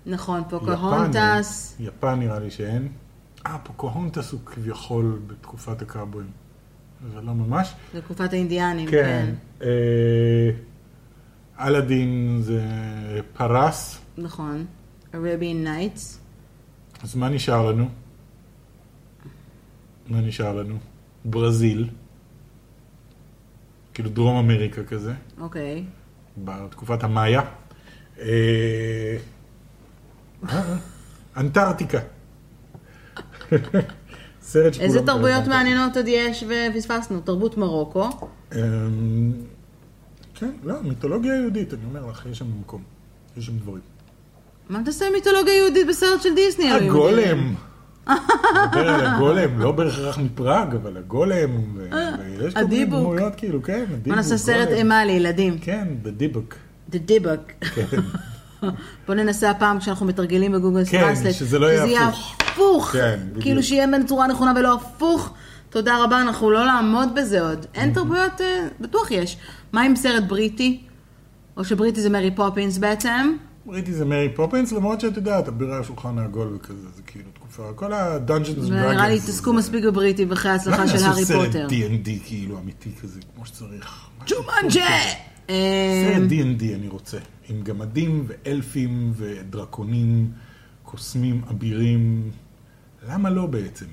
נכון, פוקהונטס. יפן נראה לי שאין. אה, פוקהונטס הוא כביכול בתקופת הקאבויים. אבל לא ממש. זה תקופת האינדיאנים, כן. כן. אה, אלאדין זה פרס. נכון. Arabian Nights. אז מה נשאר לנו? מה נשאר לנו? ברזיל. כאילו דרום אמריקה כזה, אוקיי. בתקופת המאיה. אה, אה, אנטארקטיקה. סרט שכולם... איזה תרבויות. מעניינות עוד יש ופספסנו? תרבות מרוקו. כן, לא, מיתולוגיה יהודית, אני אומר לך, יש שם מקום. יש שם דברים. מה אתה עושה עם מיתולוגיה יהודית בסרט של דיסני? הגולם. מדבר על הגולם, לא בהכרח מפראג, אבל הגולם, ו- ויש כל מיני. דמויות, כאילו, כן, הדיבוק. בוא נעשה סרט. אימה לילדים. כן, בדיבוק. The Dibuk. כן, בוא ננסה הפעם כשאנחנו מתרגלים בגוגל כן, Translate. שזה לא יהיה הפוך. הפוך. כן, בדיוק. כאילו שיהיה בצורה נכונה ולא הפוך. תודה רבה, אנחנו לא נעמוד בזה עוד. אין תרבויות, אה, בטוח יש. מה עם סרט בריטי? או שבריטי זה מרי פופינס בעצם? ראיתי זה מרי פופינס, למרות שאת יודעת, הבירה על השולחן העגול וכזה, זה כאילו תקופה, כל and Dragons. נראה לי התעסקו מספיק בבריטי אחרי ההצלחה של הארי פוטר. סרט D&D כאילו אמיתי כזה, כמו שצריך. ג'ומנג'ה! אה, סרט D&D אני רוצה, עם גמדים ואלפים ודרקונים, קוסמים אבירים. למה לא בעצם?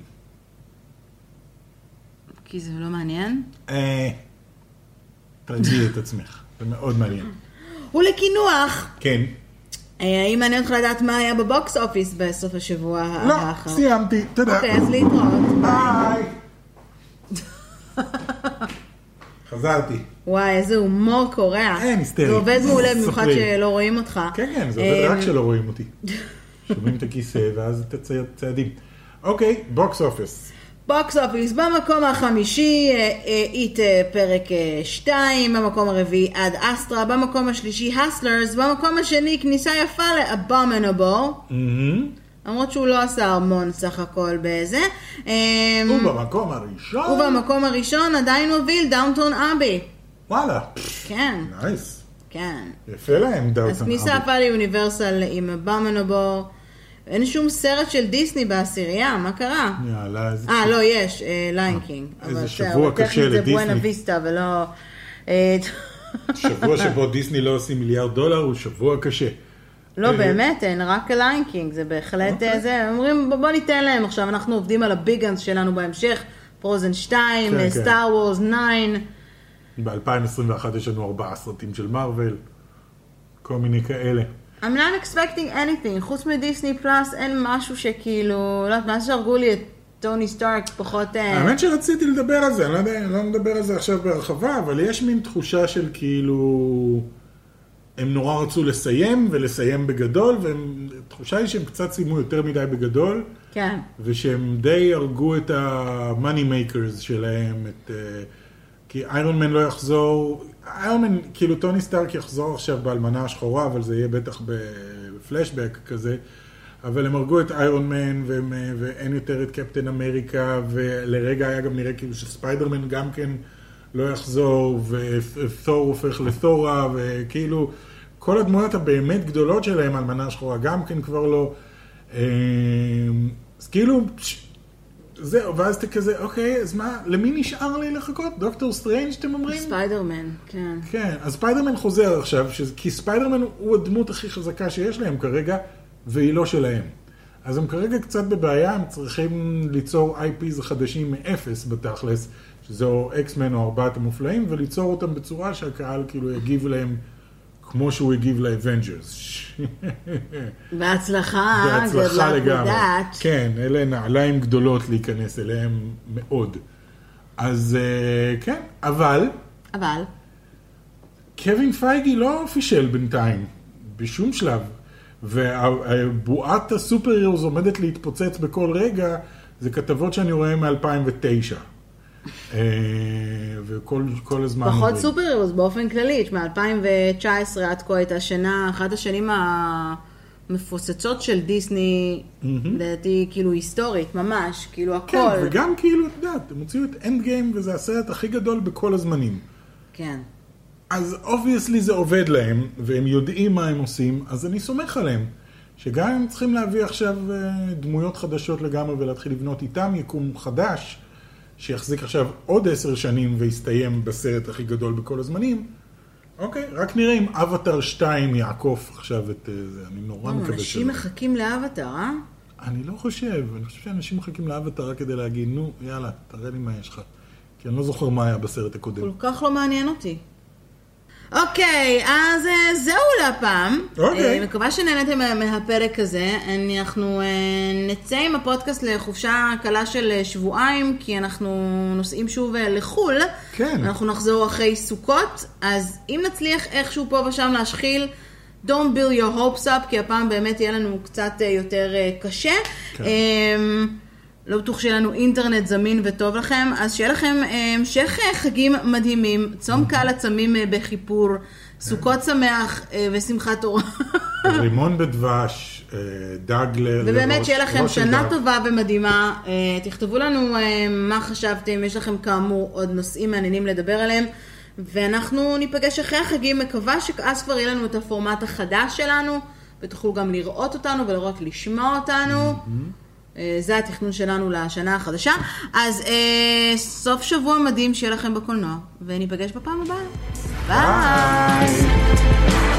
כי זה לא מעניין. אה, תרגיעי את עצמך, זה מאוד מעניין. ולקינוח, כן. אה, האם מעניין אותך לדעת מה היה בבוקס אופיס בסוף השבוע לא, האחרון? סיימתי, תודה. אוקיי, אז להתראות. ביי. חזרתי. וואי, איזה הומור קורע. אין, היסטרי. זה עובד מעולה, במיוחד. שלא רואים אותך. כן, כן, זה עובד אה, רק כשלא רואים אותי. שומעים את הכיסא ואז את הצעדים. אוקיי, בוקס אופס. בוקס אופיס, במקום החמישי, אה, אה, איט אה, פרק 2, במקום הרביעי עד אסטרה, במקום השלישי הסלרס, במקום השני כניסה יפה לאבומנבו, מהמם. למרות שהוא לא עשה המון סך הכל בזה. אה, ובמקום הראשון, ובמקום הראשון עדיין מוביל דאונטון אבי. וואלה, כן, נייס. כן. יפה להם אז דאונטון כניסה יפה ליוניברסל עם אבומינבל. אין שום סרט של דיסני בעשירייה, מה קרה? יאללה, איזה... אה, לא, יש, Lion King. איזה שבוע קשה זה לדיסני. בואנה ויסטה ולא... אה, שבוע שבו דיסני לא עושים מיליארד דולר הוא שבוע קשה. לא, אה, באמת, אין, רק Lion King, זה בהחלט אוקיי. אה, זה. אומרים, בוא ניתן להם עכשיו, אנחנו עובדים על ה big guns שלנו בהמשך, Frozen 2, כן, כן. Star Wars 9. ב-2021 יש לנו ארבעה סרטים של מארוול, כל מיני כאלה. I'm not expecting anything, חוץ מדיסני פלאס אין משהו שכאילו, לא יודעת, מאז שהרגו לי את טוני סטארק פחות... אה, האמת שרציתי לדבר על זה, אני לא יודע, אני לא מדבר על זה עכשיו בהרחבה, אבל יש מין תחושה של כאילו... הם נורא רצו לסיים, ולסיים בגדול, והתחושה היא שהם קצת סיימו יותר מדי בגדול, כן. ושהם די הרגו את ה-money makers שלהם, את... אה, כי איירון מן לא יחזור, איירון מן, כאילו טוני סטארק יחזור עכשיו באלמנה השחורה, אבל זה יהיה בטח בפלשבק כזה, אבל הם הרגו את איירון מן, והם, ואין יותר את קפטן אמריקה, ולרגע היה גם נראה כאילו שספיידרמן גם כן לא יחזור, ותור הופך לתורה, וכאילו, כל הדמויות הבאמת גדולות שלהם, אלמנה השחורה גם כן כבר לא. אה, אז כאילו, זהו, ואז אתה כזה, אוקיי, אז מה, למי נשאר לי לחכות? דוקטור סטרנג' אתם אומרים? ספיידרמן, כן. כן, אז ספיידרמן חוזר עכשיו, שזה, כי ספיידרמן הוא הדמות הכי חזקה שיש להם כרגע, והיא לא שלהם. אז הם כרגע קצת בבעיה, הם צריכים ליצור IPs חדשים מאפס בתכלס, שזה או אקסמן או ארבעת המופלאים, וליצור אותם בצורה שהקהל כאילו יגיב להם כמו שהוא הגיב לאבנג'רס. בהצלחה, בהצלחה לגמרי. כן, אלה נעליים גדולות להיכנס אליהם מאוד. אז אה, כן, אבל אבל, קווין פייגי לא פישל בינתיים, בשום שלב. ובועת הסופר הירוס עומדת להתפוצץ בכל רגע, זה כתבות שאני רואה מ-2009. וכל כל הזמן... פחות. סופר הירוס באופן כללי, תשמע, 2019 עד כה הייתה שנה, אחת השנים המפוצצות של דיסני, לדעתי, כאילו היסטורית, ממש, כאילו כן, הכל. וגם כאילו, את יודעת, הם הוציאו את Endgame וזה הסרט הכי גדול בכל הזמנים. כן. אז obviously זה עובד להם, והם יודעים מה הם עושים, אז אני סומך עליהם. שגם אם צריכים להביא עכשיו אה, דמויות חדשות לגמרי ולהתחיל לבנות איתם יקום חדש, שיחזיק עכשיו עוד עשר שנים ויסתיים בסרט הכי גדול בכל הזמנים, אוקיי, רק נראה אם אבטאר 2 יעקוף עכשיו את אה, זה, אני נורא מקווה אנשים שלא. מחכים לאבטר, אה? אני לא חושב, אני חושב שאנשים מחכים לאבטאר רק כדי להגיד, נו, יאללה, תראה לי מה יש לך. כי אני לא זוכר מה היה בסרט הקודם. כל כך לא מעניין אותי. אוקיי, אז אה, זהו להפעם. אוקיי. אה, מקווה שנהנתם מה- מהפרק הזה. אנחנו אה, נצא עם הפודקאסט לחופשה קלה של שבועיים, כי אנחנו נוסעים שוב לחו"ל. כן. אנחנו נחזור אחרי סוכות, אז אם נצליח איכשהו פה ושם להשחיל, Don't build your hopes up, כי הפעם באמת יהיה לנו קצת יותר קשה. כן. לא בטוח שיהיה לנו אינטרנט זמין וטוב לכם, אז שיהיה לכם אה, המשך אה, חגים מדהימים, צום קל עצמים אה, בכיפור, סוכות שמח ושמחת תורה. רימון בדבש, דג ל... ובאמת שיהיה לכם שנה. טובה ומדהימה. תכתבו לנו מה חשבתם, יש לכם כאמור עוד נושאים מעניינים לדבר עליהם. ואנחנו ניפגש אחרי החגים, מקווה שאז כבר יהיה לנו את הפורמט החדש שלנו, ותוכלו גם לראות אותנו ולא רק לשמוע אותנו. אה, אה, זה התכנון שלנו לשנה החדשה. אז אה, סוף שבוע מדהים שיהיה לכם בקולנוע, וניפגש בפעם הבאה. ביי! ביי.